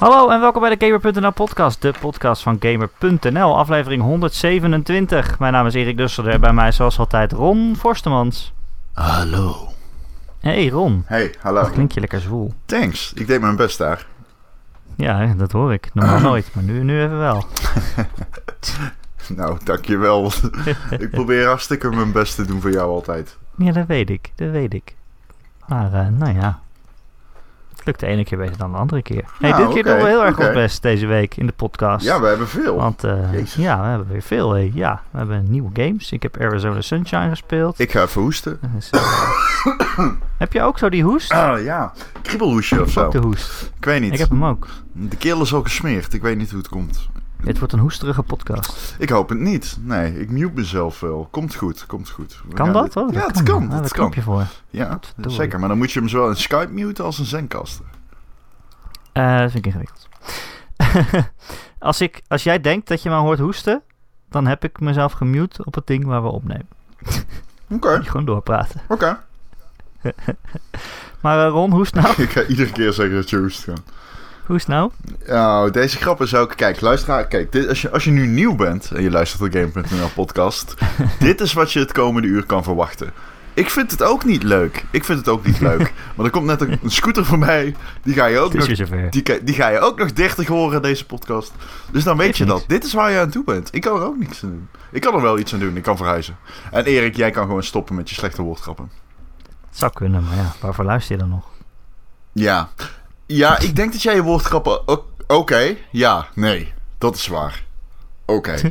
Hallo en welkom bij de Gamer.nl podcast, de podcast van Gamer.nl, aflevering 127. Mijn naam is Erik Dusselder, bij mij zoals altijd Ron Forstemans. Hallo. Hey Ron, Hey, hallo. wat klink je lekker zwoel. Thanks. Ik deed mijn best daar. Ja, dat hoor ik. Normaal nooit, maar nu, nu even wel. Nou, dankjewel. ik probeer hartstikke mijn best te doen voor jou altijd. Ja, dat weet ik, dat weet ik. Maar, eh, nou ja. Lukt de ene keer beter dan de andere keer. hey, Nou, dit keer doen we heel erg oké. ons best deze week in de podcast. Ja, we hebben veel. Want eh, ja, we hebben weer veel. Ja, we hebben nieuwe games. Ik heb Arizona Sunshine gespeeld. Ik ga even hoesten. Eh, heb je ook zo die hoest? Ah, ja. Kriebelhoesje of zo. Ook de hoest. Ik weet niet. Ik heb hem ook. De keel is al gesmeerd. Ik weet niet hoe het komt. Dit wordt een hoesterige podcast. Ik hoop het niet. Nee, ik mute mezelf wel. Komt goed, komt goed. We Kan dat? Oh, ja, dat het kan. Ah, daar Het knop kan. je voor. Ja, zeker. Maar dan moet je hem zowel in Skype muten als een Zencaster. Eh, dat vind ik ingewikkeld. als, ik, als jij denkt dat je me hoort hoesten, dan heb ik mezelf gemute op het ding waar we opnemen. Oké, je gewoon doorpraten. oké. Maar eh, Ron, hoest nou? Ik ga iedere keer zeggen dat je hoest gaan. Hoest nou? Nou, deze grap is ook... Kijk, luisteraar, kijk, dit, als, je, als je nu nieuw bent en je luistert naar Game.nl podcast... dit is wat je het komende uur kan verwachten. Ik vind het ook niet leuk. Ik vind het ook niet leuk. Maar er komt net een, een scooter voorbij. Die ga je ook nog... Die, die ga je ook nog 30 horen, deze podcast. Dus dan weet je dat. Dit is waar je aan toe bent. Ik kan er ook niks aan doen. Ik kan er wel iets aan doen. Ik kan verhuizen. En Erik, jij kan gewoon stoppen met je slechte woordgrappen. Het zou kunnen, maar ja, waarvoor luister je dan nog? Ja. Ja, ik denk dat jij je woordgrappen... Oké. Ja. Nee. Dat is waar. Oké.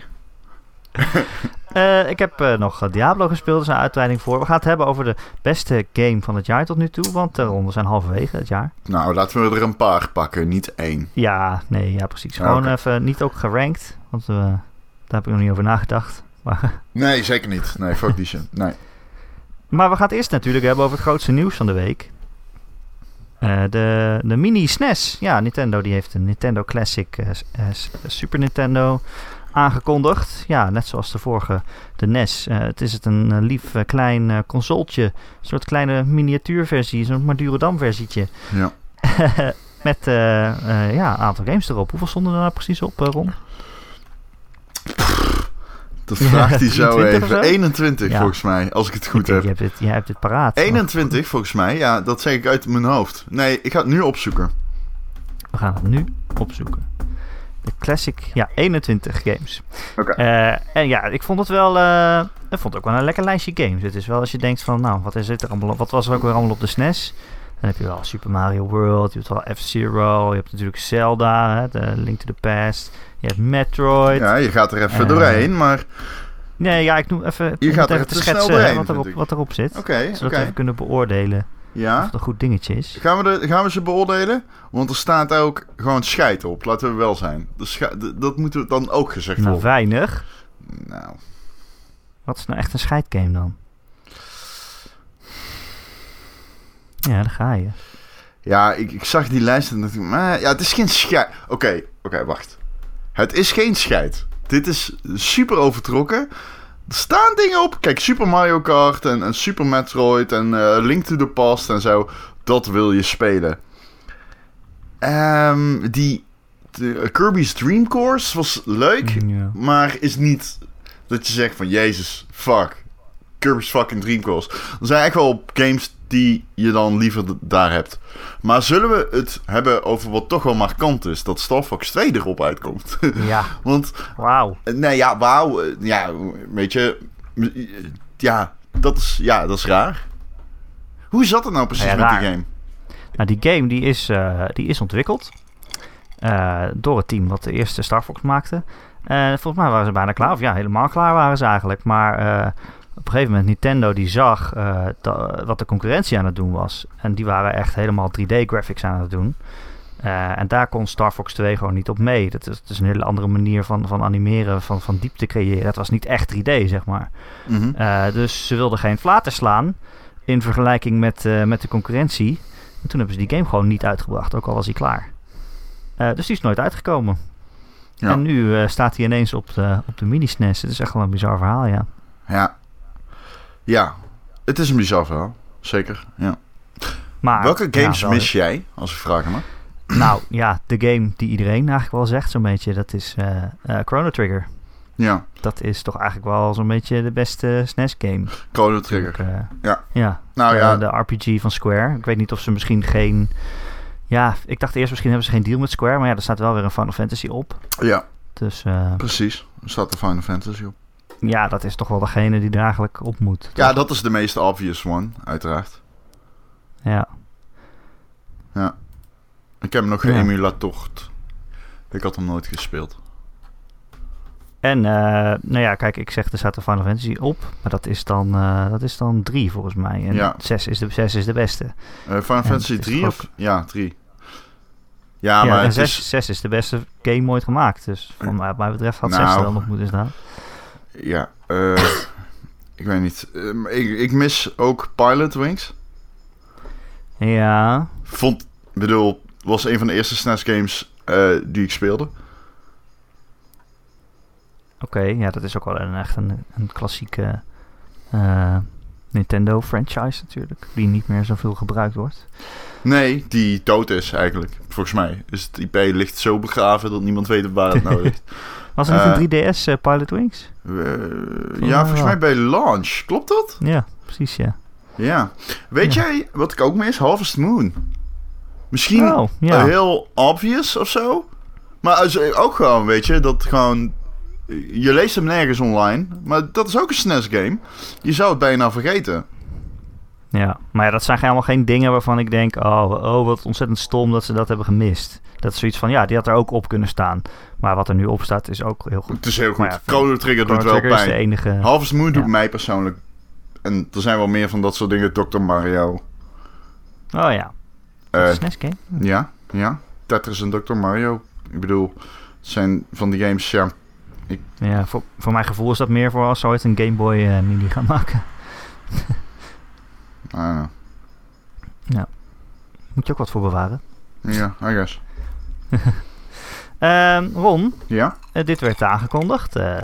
Eh, ik heb eh, nog eh, Diablo gespeeld, is een uitweiding voor. We gaan het hebben over de beste game van het jaar tot nu toe, want de ronden zijn halverwege het jaar. Nou, laten we er een paar pakken, niet één. Ja, nee, ja precies. Gewoon even niet ook gerankt, want daar heb ik nog niet over nagedacht. Maar, Nee, zeker niet. Nee, fuck die shit. Nee. maar we gaan het eerst natuurlijk hebben over het grootste nieuws van de week. Eh, de, de mini SNES. Ja, Nintendo die heeft een Nintendo Classic eh, eh, Super Nintendo aangekondigd. Ja, net zoals de vorige, de NES. Het is het een lief klein consoletje. Een soort kleine miniatuurversie, zo'n Madurodam versietje. Ja. Met ja, een aantal games erop. Hoeveel stonden er nou precies op, Ron? Dat vraagt hij zo 23 of even. zo? 21 Ja. volgens mij, als ik het goed Ik heb. Je hebt dit, jij hebt dit paraat. 21 volgens mij, ja, dat zeg ik uit mijn hoofd. Nee, ik ga het nu opzoeken. We gaan het nu opzoeken. De Classic, ja, 21 games. Oké. Eh, en ja, ik vond het wel, eh, ik vond het ook wel een lekker lijstje games. Het is wel als je denkt van, nou, wat, is dit er allemaal, wat was er ook weer allemaal op de SNES? Dan heb je wel Super Mario World, je hebt wel F-Zero, je hebt natuurlijk Zelda, hè, de Link to the Past. Je hebt Metroid. Ja, je gaat er even Eh, doorheen, maar... Nee, ja, ik noem even, Je gaat er even te schetsen doorheen, wat, erop, wat erop zit. Oké, zodat oké. we even kunnen beoordelen of Ja. het een goed dingetje is. Gaan we, de, gaan we ze beoordelen? Want er staat ook gewoon scheid op, laten we wel zijn. De dat moeten we dan ook gezegd Nou, worden. weinig. Nou, Wat is nou echt een scheidgame dan? Ja, daar ga je. ja, ik, ik zag die lijst en dacht ik, maar ja, het is geen scheid. Oké, oké, wacht. Het is geen scheid. Dit is super overtrokken. Er staan dingen op. Kijk, Super Mario Kart en, en Super Metroid en eh, Link to the Past en zo. Dat wil je spelen. Ehm, die de, Kirby's Dream Course was leuk. Ja. Maar is niet dat je zegt van Jezus, fuck. Kirby's fucking Dream Course. Er zijn echt wel games die je dan liever daar hebt. Maar zullen we het hebben over wat toch wel markant is? Dat Star Fox 2 erop uitkomt. ja, Want, wauw. nee ja, wauw. eh, Ja, weet je. Ja, dat is, ja, dat is raar. Hoe zat het nou precies Ja, met die game? Nou, die game die is, eh, die is ontwikkeld eh, door het team wat de eerste Star Fox maakte. En volgens mij waren ze bijna klaar. Of ja, helemaal klaar waren ze eigenlijk. Maar op een gegeven moment Nintendo die zag da- wat de concurrentie aan het doen was. En die waren echt helemaal 3D graphics aan het doen. Eh, en daar kon Star Fox 2 gewoon niet op mee. Dat is, dat is een hele andere manier van, van animeren, van, van diepte creëren. Het was niet echt 3D, zeg maar. Mhm. Eh, dus ze wilden geen flater slaan in vergelijking met, met de concurrentie. En toen hebben ze die game gewoon niet uitgebracht, ook al was hij klaar. Dus die is nooit uitgekomen. Ja. En nu staat hij ineens op de, op de mini-SNES. Het is echt wel een bizar verhaal, ja. Ja. Ja, het is een bizar verhaal. Zeker, ja. Maar, Welke games ja, mis jij, als ik vragen mag? nou ja, de game die iedereen eigenlijk wel zegt zo'n beetje, dat is eh eh, Chrono Trigger. Ja, Dat is toch eigenlijk wel zo'n beetje de beste SNES game. Chrono Trigger. Eh, Ja. Ja, Nou de, ja, de RPG van Square. Ik weet niet of ze misschien geen... Ja, ik dacht eerst misschien hebben ze geen deal met Square, maar ja, er staat wel weer een Final Fantasy op. ja, Dus precies. Er staat de Final Fantasy op. ja, dat is toch wel degene die er eigenlijk op moet. Ja, dat is de meest obvious one, uiteraard. ja. Ik heb hem nog Ja. geëmulatord. Ik had hem nooit gespeeld. En, eh, nou ja, kijk, ik zeg er staat de Final Fantasy op, maar dat is dan, eh, dat is dan drie volgens mij. En Ja. zes, is de, zes is de beste. Eh Final Fantasy het is 3 toch of... Ja, 3. Ja, Ja, maar en het zes, is... zes is de beste game ooit gemaakt. Dus van mij, wat mij betreft had zes Nou. er dan nog moeten staan. Ja, eh, ik weet niet. Eh, maar ik, ik mis ook Pilot Wings. Ja, Vond, bedoel, was een van de eerste SNES games eh, die ik speelde. oké. Ja, dat is ook wel een, echt een, een klassieke eh, Nintendo franchise natuurlijk. Die niet meer zoveel gebruikt wordt. Nee, die dood is eigenlijk, volgens mij. Dus het IP ligt zo begraven dat niemand weet waar het nou ligt. Was er niet Eh, een 3DS eh, Pilot Wings? Eh, ja, volgens mij bij launch. Klopt dat? Ja, precies ja. Ja. Weet Ja. jij wat ik ook mis? Harvest Moon. Misschien Oh, ja. heel obvious of zo. Maar als- ook gewoon, weet je, dat gewoon... Je leest hem nergens online, maar dat is ook een SNES game. Je zou het bijna vergeten. Ja, maar ja, dat zijn helemaal geen dingen waarvan ik denk... Oh, oh, wat ontzettend stom dat ze dat hebben gemist. Dat is zoiets van, ja, die had er ook op kunnen staan. Maar wat er nu op staat is ook heel goed. Het is heel goed. Ja, Chrono Trigger doet wel Trigger is de pijn. enige... Harvest Moon doet Ja. mij persoonlijk... En er zijn wel meer van dat soort dingen. Dr. Mario. Oh ja, Eh, uh, SNES game. ja, ja. Tetris en Dr. Mario. Ik bedoel, het zijn van die games, ja... Ja, voor, voor mijn gevoel is dat meer voor als ze ooit een Game Boy eh, mini gaan maken. ah, Moet je ook wat voor bewaren. ja, I guess. Ehm, Ron, Ja? eh, dit werd aangekondigd. eh,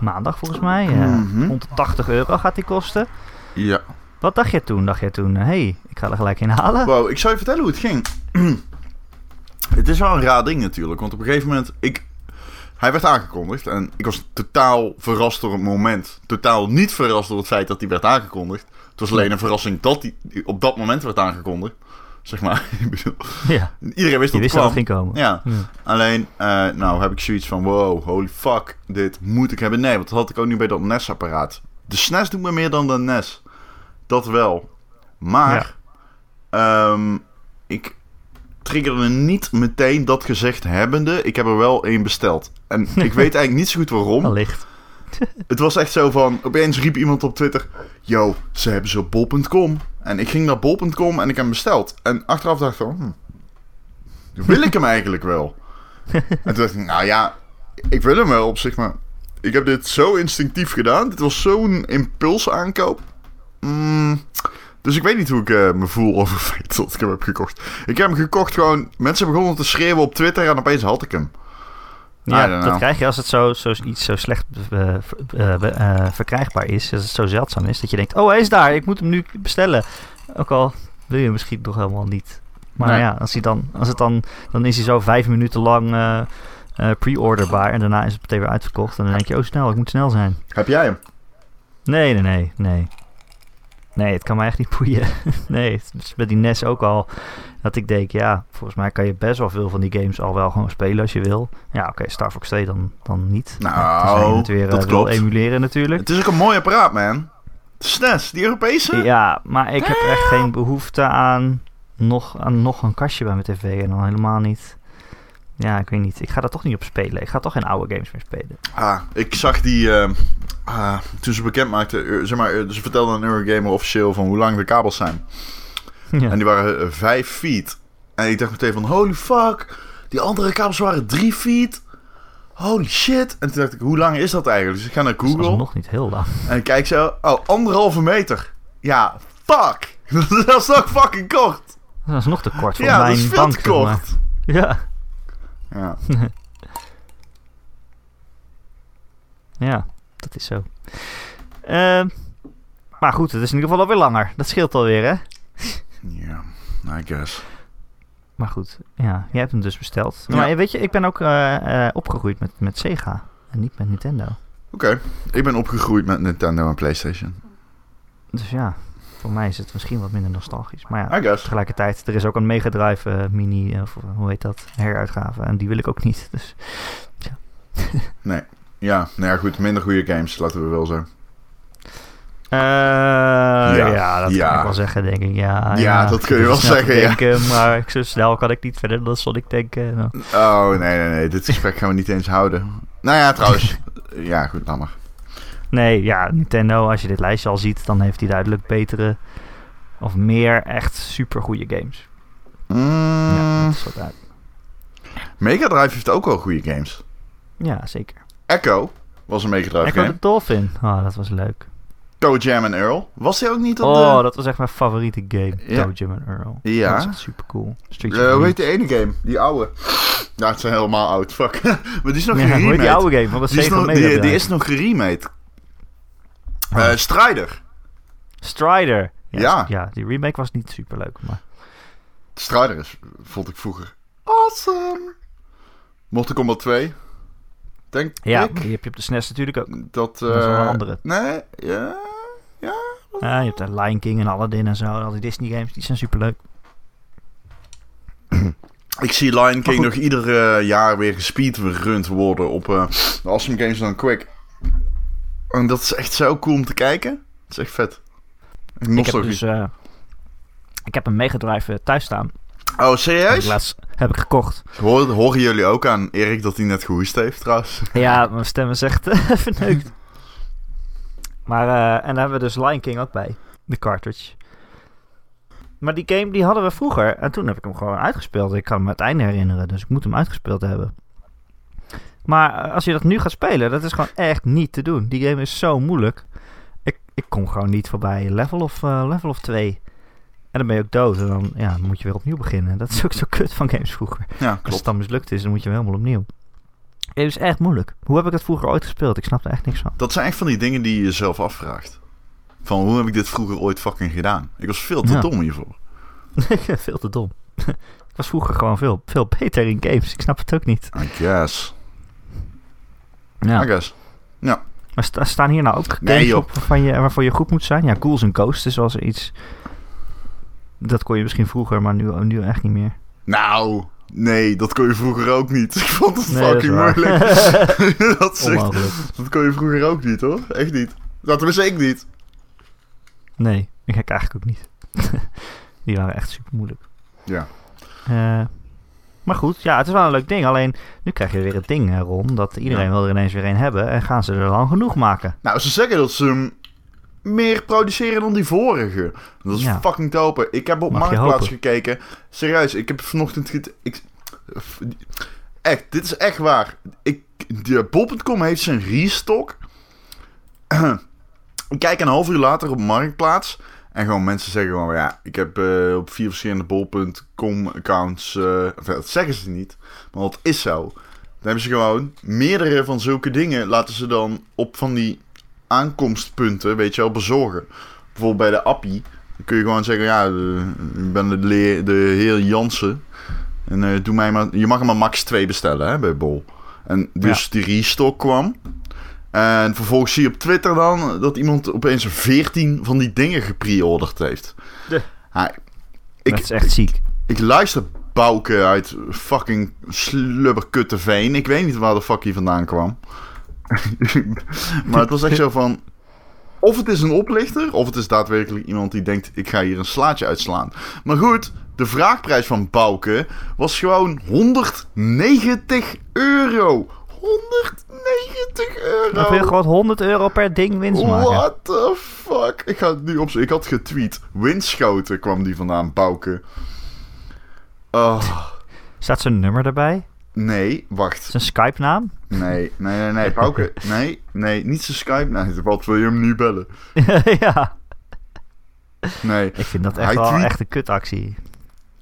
maandag volgens mij. 180 euro gaat die kosten. Ja. Wat dacht je toen? Dacht je toen, hé, hey, ik ga er gelijk in halen? Wow, ik zal je vertellen hoe het ging. het is wel een raar ding natuurlijk, want op een gegeven moment... Ik, hij werd aangekondigd en ik was totaal verrast door het moment. Totaal niet verrast door het feit dat hij werd aangekondigd. Het was alleen een verrassing dat hij op dat moment werd aangekondigd. Zeg maar. Ik bedoel, Ja, Iedereen wist dat wist dat het ging komen. Ja, Ja. alleen eh, nou heb ik zoiets van... Wow, holy fuck, dit moet ik hebben. Nee, want dat had ik ook niet bij dat NES-apparaat. De SNES doet me meer dan de NES. Dat wel. Maar... ehm, ik triggerde niet meteen dat gezegd hebbende. Ik heb er wel één besteld. En ik weet eigenlijk niet zo goed waarom. Allicht. Het was echt zo van... Opeens riep iemand op Twitter... Yo, ze hebben ze op bol.com. En ik ging naar bol.com en ik heb hem besteld. En achteraf dacht ik van... Hm, wil ik hem eigenlijk wel? en toen dacht ik... Nou ja, ik wil hem wel op zich, maar... Ik heb dit zo instinctief gedaan. Dit was zo'n impulsaankoop. Mm, dus ik weet niet hoe ik eh, me voel over het feit dat ik hem heb gekocht. Ik heb hem gekocht gewoon... Mensen begonnen te schreeuwen op Twitter en opeens had ik hem. Ja, dat know. krijg je als het zo, zo, iets zo slecht eh, eh, verkrijgbaar is. Als het zo zeldzaam is. Dat je denkt, oh hij is daar, ik moet hem nu bestellen. Ook al wil je hem misschien nog helemaal niet. Maar Nee. ja, als, hij dan, als het dan, dan is hij zo vijf minuten lang eh, pre-orderbaar. En daarna is het meteen weer uitverkocht. En dan denk je, oh snel, ik moet snel zijn. Heb jij hem? Nee, nee, nee, nee. Nee, het kan mij echt niet boeien. nee, het is bij die NES ook al dat ik denk, ja, volgens mij kan je best wel veel van die games al wel gewoon spelen als je wil. Ja, oké, Star Fox 2 dan, dan niet. Nou, Tenzij je het weer dat eh, klopt. emuleren natuurlijk. Het is ook een mooi apparaat, man. De SNES, die Europese? Ja, maar ik heb echt geen behoefte aan nog, aan nog een kastje bij mijn tv en dan helemaal niet. Ja, ik weet niet. Ik ga daar toch niet op spelen. Ik ga toch geen oude games meer spelen. Ah, ik zag die... eh, ah, toen ze bekend maakten... eh, zeg maar, eh, ze vertelden aan Eurogamer officieel van hoe lang de kabels zijn. Ja. En die waren eh, vijf feet. En ik dacht meteen van, holy fuck. Die andere kabels waren drie feet. Holy shit. En toen dacht ik, hoe lang is dat eigenlijk? Dus ik ga naar Dat is Google. nog niet heel lang. En ik kijk zo. Oh, anderhalve meter. Ja, fuck. dat is toch fucking kort. Dat is nog te kort voor Ja, mijn dat is bank. te kort. Ja, Ja. ja, dat is zo. Ehm, maar goed, het is in ieder geval alweer langer. Dat scheelt alweer, hè? Ja, I guess. Maar goed, ja, jij hebt hem dus besteld. Ja. Maar weet je, ik ben ook eh, eh, opgegroeid met, met Sega en niet met Nintendo. Oké, ik ben opgegroeid met Nintendo en PlayStation. Dus ja, voor mij is het misschien wat minder nostalgisch. Maar ja, I guess. tegelijkertijd, er is ook een Mega Drive eh, mini, of hoe heet dat, heruitgave. En die wil ik ook niet. Dus Nee. Ja, nou ja, goed. Minder goede games, laten we wel zo. Eh, ja, dat ja. kan ik wel zeggen, denk ik. Ja, Ja, dat ik kun je wel zeggen, ja. Maar zo snel kan ik niet verder dan Sonic denken. Nou. Oh, nee, nee, nee. Dit gesprek gaan we niet eens houden. Nou ja, trouwens. ja, goed, laat maar. Nee, ja, Nintendo, als je dit lijstje al ziet, dan heeft hij duidelijk betere of meer echt super goede games. Ja, Mm, dat is wat uit. Mega Drive heeft ook wel goede games. Ja, zeker. Echo was een Mega Drive Echo game. the Dolphin. Oh, dat was leuk. Toe Jam en Earl. Was hij ook niet op Oh, de... dat was echt mijn favoriete game. Ja. Toe Jam en Earl. Ja. Dat was echt super cool. Eh, hoe heet die ene game? Die oude. Ja, het zijn helemaal oud. Fuck. maar die is nog Ja, hoe heet geremade. die oude game? Van de Die is, nog, die, is nog geremade. Oh. Eh, Strider. Strider. Ja, Ja. ja, die remake was niet super leuk, maar... Strider is, vond ik vroeger awesome. Mortal Kombat 2. Denk Ja, ik. die heb je op de SNES natuurlijk ook. Dat, Dat is wel eh, een andere. Nee, ja. Ja, je hebt de Lion King en Aladdin en zo. Al die Disney games, die zijn super leuk. Ik zie Lion King nog ieder eh, jaar weer gespeedrund worden op eh de Awesome Games Done Quick. En dat is echt zo cool om te kijken. Dat is echt vet. Ik heb dus... eh, ik heb een Mega Drive eh, thuis staan. Oh, serieus? laatst heb ik gekocht. Hoor, horen jullie ook aan Erik dat hij net gehoest heeft trouwens? Ja, mijn stem is echt verneukt. Maar, eh, en daar hebben we dus Lion King ook bij. De cartridge. Maar die game die hadden we vroeger. En toen heb ik hem gewoon uitgespeeld. Ik kan me het einde herinneren. Dus ik moet hem uitgespeeld hebben. Maar eh, als je dat nu gaat spelen, dat is gewoon echt niet te doen. Die game is zo moeilijk. Ik, ik kom gewoon niet voorbij level of, eh, level of 2. En dan ben je ook dood. En dan, ja, dan moet je weer opnieuw beginnen. Dat is ook zo kut van games vroeger. Ja, Als het dan mislukt is, dan moet je weer helemaal opnieuw. Het is echt moeilijk. Hoe heb ik het vroeger ooit gespeeld? Ik snap er echt niks van. Dat zijn echt van die dingen die je jezelf afvraagt. Van hoe heb ik dit vroeger ooit fucking gedaan? Ik was veel te Ja. dom hiervoor. veel te dom. ik was vroeger gewoon veel, veel beter in games. Ik snap het ook niet. I guess. Ja. I guess. Maar sta- staan hier nou ook games Nee, op waarvan je, waarvoor je goed moet zijn? Ja, Ghouls and Ghosts was er iets... Dat kon je misschien vroeger, maar nu, nu echt niet meer. Nou, nee, dat kon je vroeger ook niet. Ik vond het Nee, dat fucking waar. moeilijk. dat, Onmogelijk. dat kon je vroeger ook niet hoor. Echt niet. Dat wist ik niet. Nee, ik heb eigenlijk ook niet. Die waren echt super moeilijk. Ja. Eh, maar goed, ja, het is wel een leuk ding. Alleen, nu krijg je weer het ding, Ron, dat iedereen Ja. wil er ineens weer een hebben. En gaan ze er dan genoeg maken? Nou, ze zeggen dat ze hem meer produceren dan die vorige. Dat is Ja. fucking dope. Ik heb op Mag Marktplaats gekeken. Serieus, ik heb vanochtend... Ik, echt, dit is echt waar. Ik, de Bol.com heeft zijn restock. ik kijk een half uur later op Marktplaats. En gewoon mensen zeggen gewoon, ja, ik heb eh, op vier verschillende Bol.com accounts... eh, dat zeggen ze niet, maar dat is zo. Dan hebben ze gewoon meerdere van zulke dingen... laten ze dan op van die aankomstpunten, weet je wel, bezorgen. Bijvoorbeeld bij de Appie. Dan kun je gewoon zeggen, ja, ik ben de, le- de heer Jansen. En eh, doe mij maar, je mag er maar max 2 bestellen hè, bij Bol. En dus die restock kwam. En vervolgens zie je op Twitter dan dat iemand opeens 14 van die dingen gepreorderd heeft. De. Ja, ik, dat is echt ziek. ik luister Bouke uit fucking Slubberkutteveen. Ik weet niet waar de fuck hij vandaan kwam. maar het was echt zo van... Of het is een oplichter, of het is daadwerkelijk iemand die denkt... ik ga hier een slaatje uitslaan. Maar goed, de vraagprijs van Bouke was gewoon 190 euro. 190 euro. Dan wil je gewoon 100 euro per ding winst maken. What the fuck? Ik ga het nu. Ik had getweet. Windschoten kwam die vandaan, Bouke. Oh, Staat zijn nummer erbij? Nee, wacht. Zijn Skype naam? Nee, nee, nee, nee. Bouke, nee, nee, niet zijn Skype. Nee, wat wil je hem nu bellen? ja, Nee, ik vind dat echt Hij wel tweet- echt een kutactie.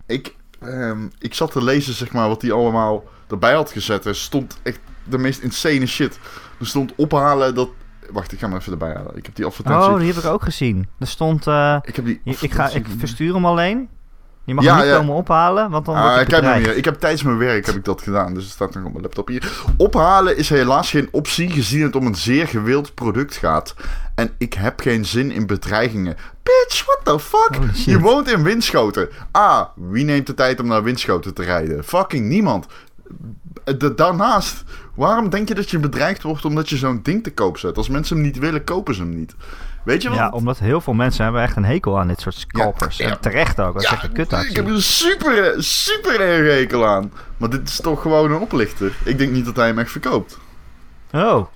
ik, ehm, ik zat te lezen, zeg maar, wat hij allemaal erbij had gezet. Er stond echt de meest insane shit. Er stond ophalen dat... Wacht, ik ga hem even erbij halen. Ik heb die advertentie... Oh, die heb ik ook gezien. Er stond... eh, Ik heb die ik, ga, ik verstuur hem alleen. Je mag Ja, hem niet ja. komen ophalen, want dan Ah, word je ik, heb hem bedreigd. hier. ik heb tijdens mijn werk heb ik dat gedaan, dus het staat nog op mijn laptop hier. Ophalen is helaas geen optie, gezien het om een zeer gewild product gaat. En ik heb geen zin in bedreigingen. Bitch, what the fuck? Je woont in Winschoten. Ah, wie neemt de tijd om naar Winschoten te rijden? Fucking niemand. De, daarnaast, waarom denk je dat je bedreigd wordt omdat je zo'n ding te koop zet? Als mensen hem niet willen, kopen ze hem niet. Weet je wat? Ja, omdat heel veel mensen hebben echt een hekel aan dit soort scalpers. Ja, ja. En terecht ook, dat is echt een ik heb er een super, super hekel aan. Maar dit is toch gewoon een oplichter. Ik denk niet dat hij hem echt verkoopt. Oh,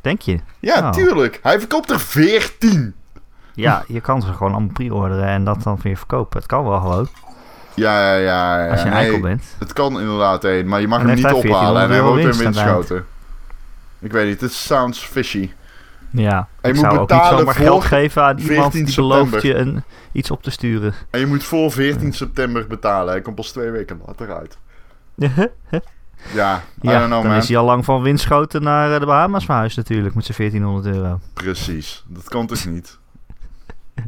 denk je? Ja, Oh. tuurlijk. Hij verkoopt er 14. Ja, je kan ze gewoon allemaal pre-orderen en dat dan weer verkopen. Het kan wel gewoon, Ja, ja, ja. ja. als je een Nee, eikel bent. Het kan inderdaad één, maar je mag En hem niet ophalen. En hij 1400 woont in winst. Ik weet niet, het sounds fishy. Ja, je ik moet zou ook niet zomaar geld geven aan 14 iemand die belooft je een, iets op te sturen. En je moet voor 14 september betalen. Hij komt pas twee weken later uit. Ja, I ja, know dan man. is hij al lang van Winschoten naar eh, de Bahamas verhuisd natuurlijk, met zijn 1400 euro. Precies. Dat kan toch niet?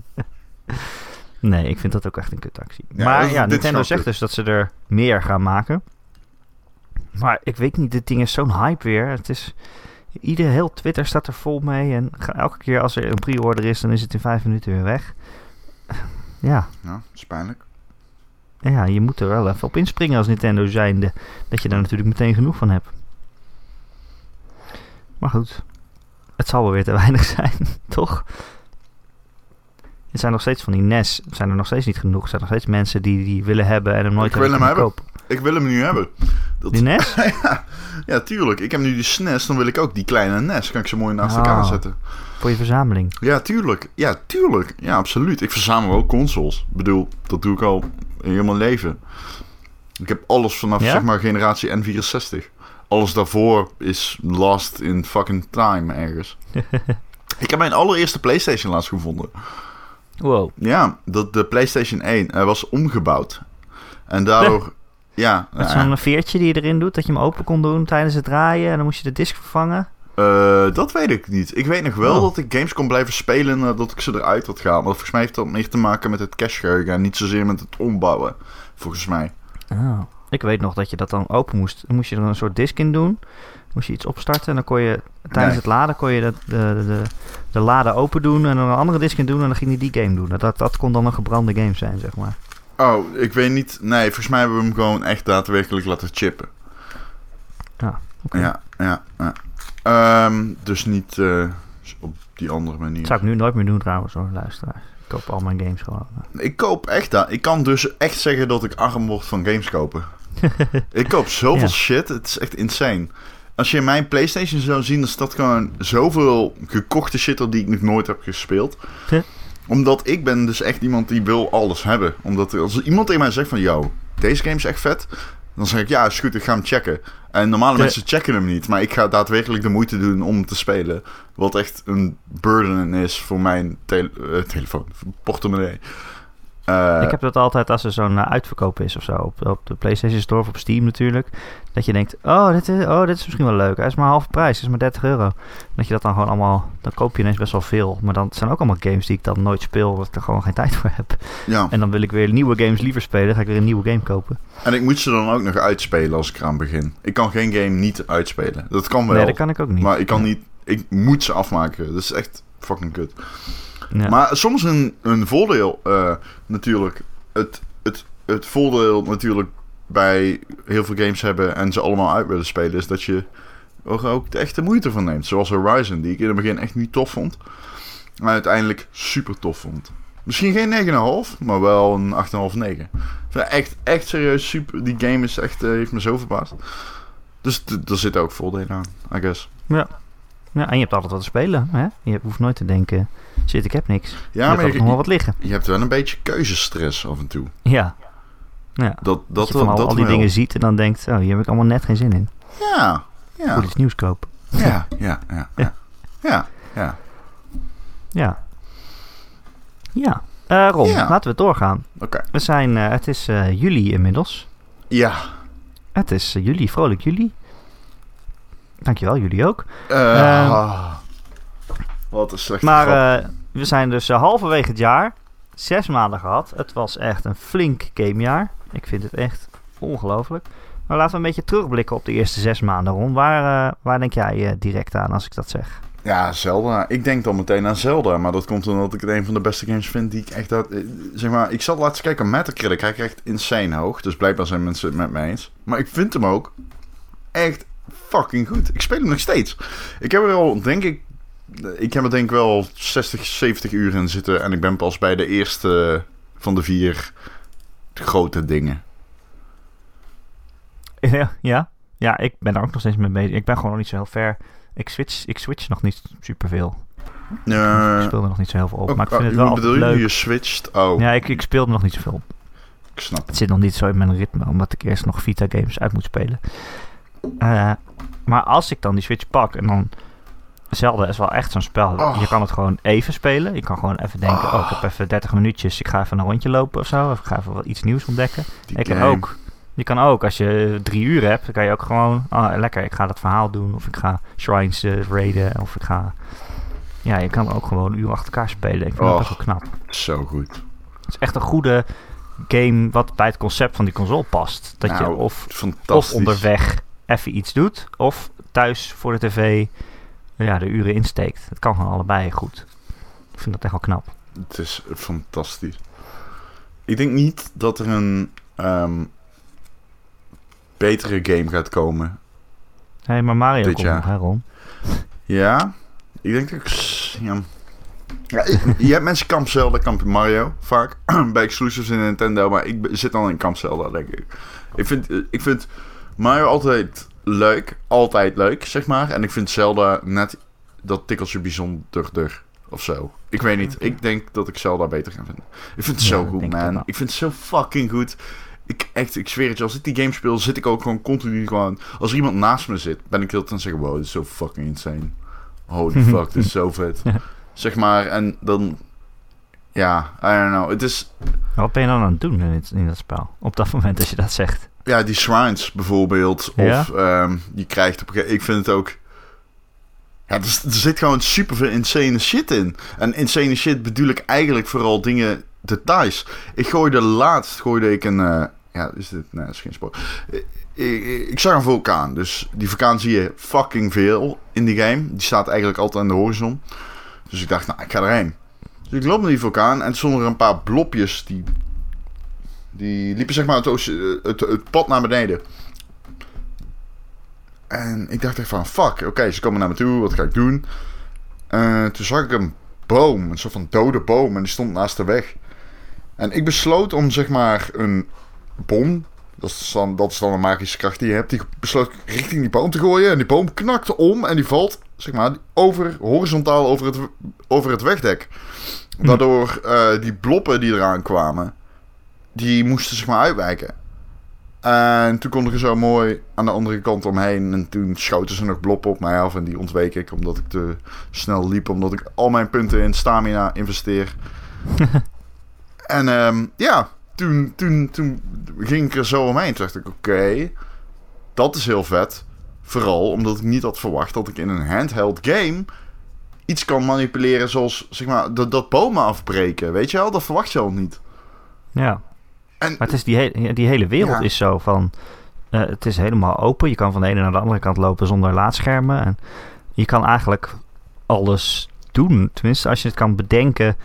Nee, ik vind dat ook echt een kutactie. Ja, maar ja, Nintendo zegt dus dat ze er meer gaan maken. Maar ik weet niet, dit ding is zo'n hype weer. Het is... Ieder heel Twitter staat er vol mee. En elke keer als er een pre-order is, dan is het in vijf minuten weer weg. Ja, Ja, dat is pijnlijk. ja, je moet er wel even op inspringen als Nintendo zijnde. Dat je daar natuurlijk meteen genoeg van hebt. Maar goed, het zal wel weer te weinig zijn, toch? Het zijn nog steeds van die NES. Zijn er nog steeds niet genoeg. Er zijn nog steeds mensen die die willen hebben en hem nooit Ik hebben wil hem kunnen hebben. kopen. Ik wil hem nu hebben. Dat, Die NES? ja, ja, tuurlijk. Ik heb nu die SNES, dan wil ik ook die kleine NES. Kan ik ze mooi naast elkaar Ah. zetten. Voor je verzameling. Ja, tuurlijk. Ja, tuurlijk. Ja, absoluut. Ik verzamel ook consoles. Ik bedoel, dat doe ik al in heel mijn leven. Ik heb alles vanaf, Ja? zeg maar, generatie N64. Alles daarvoor is lost in fucking time ergens. ik heb mijn allereerste PlayStation laatst gevonden. Wow. Ja, dat de PlayStation 1 hij was omgebouwd. En daardoor... Ja, Met nou zo'n veertje die je erin doet, dat je hem open kon doen tijdens het draaien. En dan moest je de disc vervangen. Eh, dat weet ik niet. Ik weet nog wel Oh. dat ik games kon blijven spelen nadat ik ze eruit had gehaald. Maar volgens mij heeft dat meer te maken met het cachegeheugen en niet zozeer met het ombouwen. Volgens mij. Oh. Ik weet nog dat je dat dan open moest. Dan moest je er een soort disc in doen. Moest je iets opstarten en dan kon je tijdens Nee. het laden kon je de, de, de, de laden open doen en dan een andere disc in doen en dan ging hij die game doen. Dat, dat kon dan een gebrande game zijn, zeg maar. Oh, ik weet niet. Nee, volgens mij hebben we hem gewoon echt daadwerkelijk laten chippen. Oké. Ja, ja, ja. Ehm, dus niet eh, op die andere manier. Dat zou ik nu nooit meer doen trouwens hoor, luisteraars. Ik koop al mijn games gewoon. Ik koop echt dat. Ik kan dus echt zeggen dat ik arm word van games kopen. ik koop zoveel Ja. shit. Het is echt insane. Als je mijn PlayStation zou zien, dan staat gewoon zoveel gekochte shit op die ik nog nooit heb gespeeld. Huh? Omdat ik ben dus echt iemand die wil alles hebben. Omdat als iemand tegen mij zegt van, yo, deze game is echt vet. Dan zeg ik, ja, is goed, ik ga hem checken. En normale De- mensen checken hem niet. Maar ik ga daadwerkelijk de moeite doen om te spelen. Wat echt een burden is voor mijn tele- eh, telefoon, portemonnee. Eh, ik heb dat altijd als er zo'n eh, uitverkoop is of zo. Op, op de PlayStation Store of op Steam natuurlijk. Dat je denkt, oh dit, is, oh, dit is misschien wel leuk. Hij is maar half prijs, hij is maar 30 euro. Dat je dat dan gewoon allemaal, dan koop je ineens best wel veel. Maar dan zijn ook allemaal games die ik dan nooit speel, omdat ik er gewoon geen tijd voor heb. ja, En dan wil ik weer nieuwe games liever spelen, ga ik weer een nieuwe game kopen. en ik moet ze dan ook nog uitspelen als ik eraan begin. Ik kan geen game niet uitspelen. Dat kan wel. Nee, dat kan ik ook niet. Maar ik kan niet... Ik moet ze afmaken. Dat is echt fucking kut. Ja. Maar soms een, een voordeel eh, natuurlijk. Het, het, het voordeel natuurlijk bij heel veel games hebben en ze allemaal uit willen spelen... is dat je er ook de echte moeite van neemt. Zoals Horizon, die ik in het begin echt niet tof vond. Maar uiteindelijk super tof vond. Misschien geen 9,5, maar wel een 8,5, 9. Ik vind Echt, echt serieus super. Die game is echt, eh, heeft me zo verbaasd. Dus er zitten ook voordelen aan, I guess. ja, en je hebt altijd wat te spelen. Hè? Je hoeft nooit te denken, shit, ik heb niks. je Ja, hebt maar altijd nog wel je, wat liggen. je hebt wel een beetje keuzestress af en toe. Ja. ja. Dat, Dat dat, je van al, dat al die wel. dingen ziet en dan denkt, oh, hier heb ik allemaal net geen zin in. Ja, ja. Goed iets nieuws kopen. Ja, ja, ja, ja. Ja, ja. Ja. Ja. Eh Ron, Ja. laten we doorgaan. Oké. We zijn, eh, het is eh, juli inmiddels. Ja. Het is juli, vrolijk juli. Dankjewel, jullie ook. Eh, Ehm, ah. Wat een slechte Maar eh, we zijn dus eh, halverwege het jaar. zes maanden gehad. Het was echt een flink gamejaar. Ik vind het echt ongelooflijk. Maar laten we een beetje terugblikken op de eerste zes maanden, Ron. Waar, uh, waar denk jij uh, direct aan als ik dat zeg? Ja, Zelda. Ik denk dan meteen aan Zelda. Maar dat komt omdat ik het een van de beste games vind die ik echt... Dat, zeg maar, ik zat laatst kijken Metacritic. Hij krijgt insane hoog. Dus blijkbaar zijn mensen het met mij eens. Maar ik vind hem ook echt fucking goed. Ik speel hem nog steeds. Ik heb er al, denk ik... Ik heb er denk ik wel 60, 70 uur in zitten. En ik ben pas bij de eerste van de vier grote dingen. Ja, ja. Ja, ik ben er ook nog steeds mee bezig. Ik ben gewoon nog niet zo heel ver. Ik switch, ik switch nog niet superveel. Uh, ik speel er nog niet zo heel veel op. maar ik vind het wel bedoel leuk. je? Je switcht? Oh. Ja, ik, ik speel er nog niet zoveel op. Ik snap het. zit nog niet zo in mijn ritme, omdat ik eerst nog Vita games uit moet spelen. Uh, maar als ik dan die Switch pak en dan... Zelda is wel echt zo'n spel. Oh. Je kan het gewoon even spelen. Je kan gewoon even denken, oh. oh. ik heb even 30 minuutjes. Ik ga even een rondje lopen of zo. Of ik ga even wat iets nieuws ontdekken. Die ik kan ook je kan ook, als je drie uur hebt, dan kan je ook gewoon, oh, lekker, ik ga dat verhaal doen. Of ik ga shrines uh, raiden. Of ik ga, ja, je kan ook gewoon een uur achter elkaar spelen. Ik vind oh, dat wel knap. Zo goed. Het is echt een goede game wat bij het concept van die console past. Dat je Nou, of, of onderweg even iets doet, of thuis voor de tv ja, de uren insteekt. Het kan gewoon allebei goed. Ik vind dat echt wel knap. Het is fantastisch. Ik denk niet dat er een ehm, betere game gaat komen. Hé, hey, maar Mario komt nog, hè Ron? Ja, ik denk dat ik... Ja. Je hebt mensen kamp Zelda, kamp Mario, vaak. bij exclusives in Nintendo, maar ik zit dan in kamp Zelda, denk ik. Ik vind, ik vind Mario altijd leuk, altijd leuk, zeg maar. En ik vind Zelda net dat tikkeltje bijzonderder of zo. Ik weet niet, ik denk dat ik Zelda beter ga vinden. Ik vind het zo goed, ik man. Ik vind het zo fucking goed. Ik, echt, ik zweer het je, als ik die game speel, zit ik ook gewoon continu gewoon... Als er iemand naast me zit, ben ik heel dan zeggen, wow, dit is zo fucking insane. Holy fuck, dit is zo vet. Zeg maar, en dan... Ja, I don't know. Het is... Wat ben je dan aan het doen in, dit- in dat spel? Op dat moment als je dat zegt. Ja, die shrines bijvoorbeeld. Ja? Of ehm, je krijgt op een gegeven Ik vind het ook... Ja, er, er zit gewoon super veel insane shit in. En insane shit bedoel ik eigenlijk vooral dingen, details. Ik gooide laatst, gooide ik een... eh, ja, is dit... Nee, dat is geen spoor. Ik, ik, ik zag een vulkaan. Dus die vulkaan zie je fucking veel in die game. Die staat eigenlijk altijd aan de horizon. Dus ik dacht, nou, ik ga erheen. Dus ik loop naar die vulkaan en toen stonden er een paar blopjes die... Die liepen zeg maar het, het, het pad naar beneden. En ik dacht echt van, fuck, oké, ze komen naar me toe, wat ga ik doen? Eh, toen zag ik een boom, een soort van dode boom, en die stond naast de weg. En ik besloot om zeg maar een bom, dat is dan, dat is dan een magische kracht die je hebt, die besloot richting die boom te gooien. En die boom knakte om en die valt, zeg maar, over, horizontaal over het, over het wegdek. Waardoor eh, die bloppen die eraan kwamen, die moesten zeg maar uitwijken. En toen kon ik er zo mooi aan de andere kant omheen. En toen schoten ze nog bloppen op mij af. En die ontweek ik omdat ik te snel liep. Omdat ik al mijn punten in stamina investeer. en ehm, ja, toen, toen, toen ging ik er zo omheen. Toen dacht ik, oké, dat is heel vet. Vooral omdat ik niet had verwacht dat ik in een handheld game iets kan manipuleren zoals, zeg maar, dat, dat bomen afbreken. Weet je wel, dat verwacht je al niet. Ja. En Maar het is die, he- die hele wereld Ja. is zo van... eh, het is helemaal open. Je kan van de ene naar de andere kant lopen zonder laadschermen. En je kan eigenlijk alles doen. Tenminste, als je het kan bedenken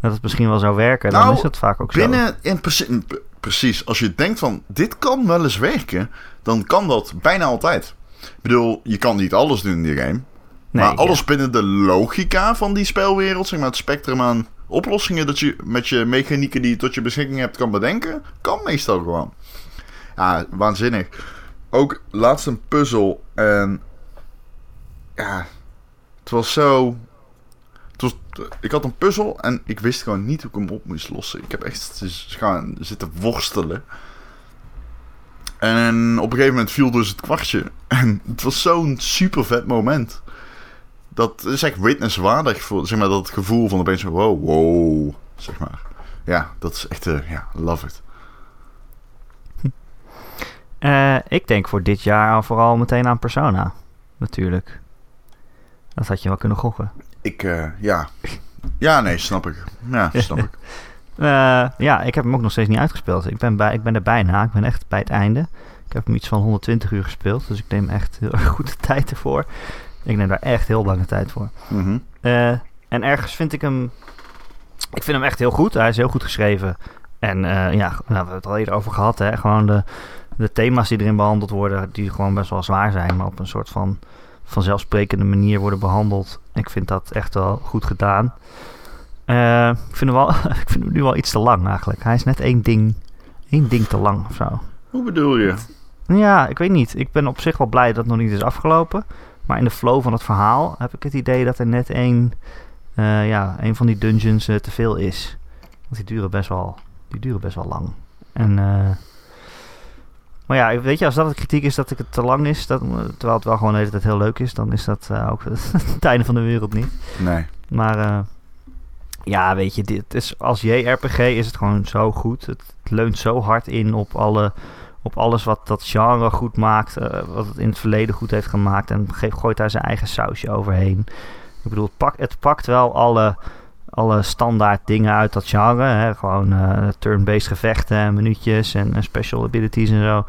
dat het misschien wel zou werken... dan Nou, is het vaak ook zo. Binnen, in preci- p- precies, als je denkt van dit kan wel eens werken, dan kan dat bijna altijd. Ik bedoel, je kan niet alles doen in die game. Nee, maar alles ja. binnen de logica van die spelwereld, zeg maar het spectrum aan oplossingen dat je met je mechanieken die je tot je beschikking hebt kan bedenken, kan meestal gewoon. Ja, waanzinnig. Ook laatst een puzzel en ja, het was zo. Het was, ik had een puzzel en ik wist gewoon niet hoe ik hem op moest lossen. Ik heb echt gaan zitten worstelen. En op een gegeven moment viel dus het kwartje. En het was zo'n super vet moment. Dat is echt witnesswaardig voor zeg maar, dat gevoel van opeens wow, wow, zeg maar. Ja, dat is echt, eh, ja, love it. Eh, ik denk voor dit jaar al vooral meteen aan Persona. Natuurlijk. Dat had je wel kunnen gokken. Ik, eh, ja. Ja, nee, snap ik. Ja, snap ik. Ja, ik heb hem ook nog steeds niet uitgespeeld. Ik ben, bij, ik ben er bijna. Ik ben echt bij het einde. Ik heb hem iets van 120 uur gespeeld. Dus ik neem echt heel erg goed de tijd ervoor. Ik neem daar echt heel lange tijd voor. Mhm. Eh, en ergens vind ik hem... Ik vind hem echt heel goed. Hij is heel goed geschreven. En eh, ja, nou, we hebben het al eerder over gehad. Hè? Gewoon de, de thema's die erin behandeld worden... die gewoon best wel zwaar zijn... maar op een soort van vanzelfsprekende manier worden behandeld. Ik vind dat echt wel goed gedaan. Eh, ik, vind hem wel, ik vind hem nu wel iets te lang eigenlijk. Hij is net één ding, één ding te lang of zo. Hoe bedoel je? Ja, ik weet niet. Ik ben op zich wel blij dat het nog niet is afgelopen. Maar in de flow van het verhaal heb ik het idee dat er net één, eh, ja, één van die dungeons eh, te veel is. Want die duren best wel, die duren best wel lang. En, eh, maar ja, weet je, als dat de kritiek is dat het te lang is, dat, terwijl het wel gewoon de hele tijd heel leuk is, dan is dat ook het einde van de wereld niet. Nee. Maar ja, weet je, dit is, als JRPG is het gewoon zo goed. Het leunt zo hard in op, alle, op alles wat dat genre goed maakt. eh, wat het in het verleden goed heeft gemaakt. En geeft, gooit daar zijn eigen sausje overheen. Ik bedoel, het, het pakt wel alle, alle standaard dingen uit dat genre. Hè? Gewoon eh, turn-based gevechten en minuutjes en, special abilities en zo.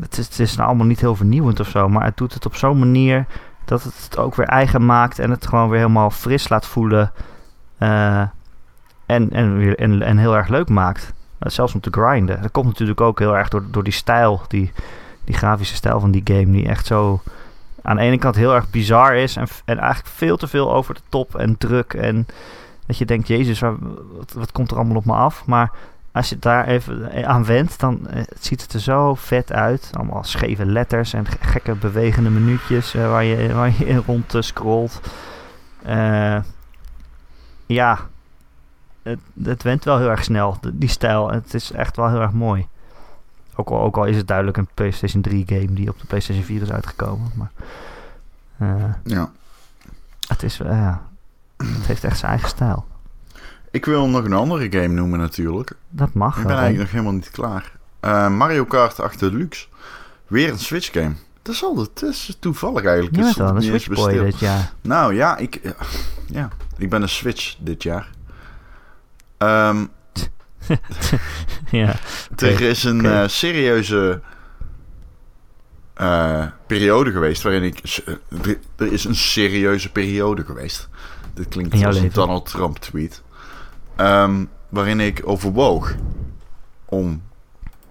Het is, het is nou allemaal niet heel vernieuwend of zo. Maar het doet het op zo'n manier dat het het ook weer eigen maakt. En het gewoon weer helemaal fris laat voelen. Eh, en, en, en, en heel erg leuk maakt. Eh, zelfs om te grinden. Dat komt natuurlijk ook heel erg door, door die stijl. Die, die grafische stijl van die game. Die echt zo aan de ene kant heel erg bizar is. En, en eigenlijk veel te veel over de top en druk. En dat je denkt, jezus, wat, wat komt er allemaal op me af? Maar als je daar even aan wendt, dan eh, ziet het er zo vet uit. Allemaal scheve letters en ge- gekke bewegende minuutjes eh, waar, je, waar je in rond eh, scrolt. Eh, ja, het, het went wel heel erg snel, die stijl. Het is echt wel heel erg mooi. Ook al, ook al is het duidelijk een PlayStation 3 game die op de PlayStation 4 is uitgekomen. Maar eh, Ja. het, is, eh, ja, het heeft echt zijn eigen stijl. Ik wil nog een andere game noemen natuurlijk. Dat mag Ik ben eigenlijk nog helemaal niet klaar. Eh, Mario Kart 8 Deluxe. Weer een Switch game. Dat is, al, dat is toevallig eigenlijk. Stond wel een Switch boy dit jaar. Nou ja, ik, ja, ja, ik ben een Switch dit jaar. Ehm, ja. er is een eh, serieuze eh, periode geweest waarin ik... eh, er- is een serieuze periode geweest. Dit klinkt als een. Donald Trump tweet. Ehm, waarin ik overwoog om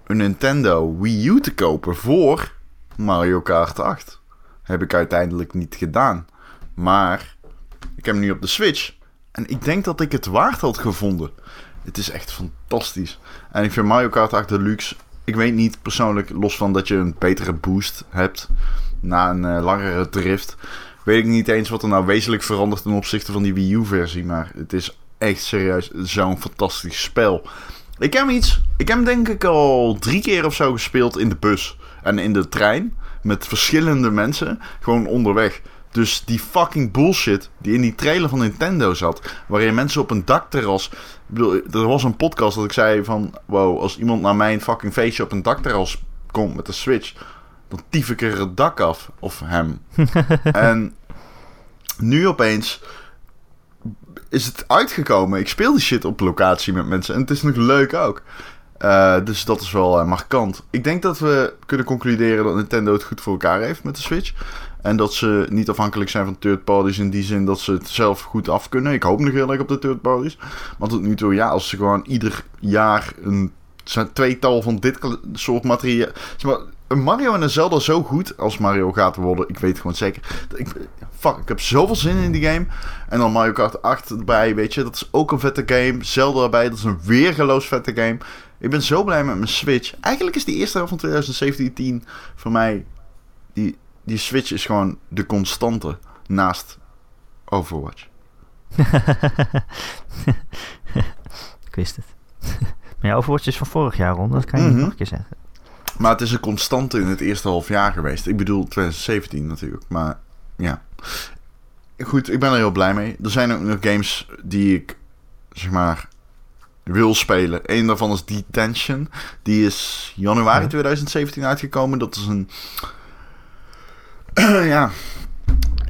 een Nintendo Wii U te kopen voor Mario Kart 8. Heb ik uiteindelijk niet gedaan. Maar ik heb hem nu op de Switch. En ik denk dat ik het waard had gevonden. Het is echt fantastisch. En ik vind Mario Kart 8 Deluxe... Ik weet niet persoonlijk, los van dat je een betere boost hebt... na een eh, langere drift... weet ik niet eens wat er nou wezenlijk verandert... ten opzichte van die Wii U-versie. Maar het is echt serieus zo'n fantastisch spel. Ik heb iets... Ik heb denk ik al drie keer of zo gespeeld in de bus. En in de trein. Met verschillende mensen. Gewoon onderweg. Dus die fucking bullshit die in die trailer van Nintendo zat. Waarin mensen op een dakterras. Ik bedoel, er was een podcast dat ik zei van. Wow, als iemand naar mijn fucking feestje op een dakterras komt met de Switch. Dan tief ik er het dak af. Of hem. en nu opeens is het uitgekomen. Ik speel die shit op locatie met mensen. En het is nog leuk ook. Eh, dus dat is wel eh, markant. Ik denk dat we kunnen concluderen dat Nintendo het goed voor elkaar heeft met de Switch. En dat ze niet afhankelijk zijn van third parties in die zin dat ze het zelf goed af kunnen. Ik hoop nog heel erg op de third parties. Maar tot nu toe, ja, als ze gewoon ieder jaar een zijn tweetal van dit soort materiaal. Zeg maar, een Mario en een Zelda zo goed als Mario gaat worden. Ik weet gewoon zeker. Ik, fuck, ik heb zoveel zin in die game. En dan Mario Kart 8 erbij, weet je. Dat is ook een vette game. Zelda erbij, dat is een weergeloos vette game. Ik ben zo blij met mijn Switch. Eigenlijk is die eerste helft van 2017 voor mij... Die, die Switch is gewoon de constante naast Overwatch. ik wist het. maar ja, Overwatch is van vorig jaar rond, dat kan je niet Mhm. nog een keer zeggen. Maar het is een constante in het eerste half jaar geweest. Ik bedoel 2017 natuurlijk. Maar ja. Goed, ik ben er heel blij mee. Er zijn ook nog games die ik, zeg maar, wil spelen. Eén daarvan is Detention. Die is januari Ja. 2017 uitgekomen. Dat is een... ja...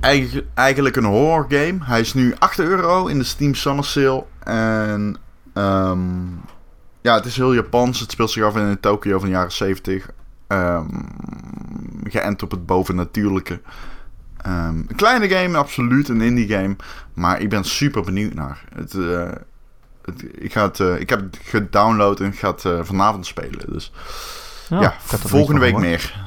Eigen- eigenlijk een horror game. Hij is nu 8 euro in de Steam Summer Sale. En... ehm, ja, het is heel Japans. Het speelt zich af in Tokio van de jaren 70. Ehm geënt op het bovennatuurlijke. Ehm een kleine game, absoluut. Een indie game. Maar ik ben super benieuwd naar. Het, eh, het, ik, ga het, eh, ik heb het gedownload en ik ga het eh, vanavond spelen. Dus Oh, ja, volgende week meer.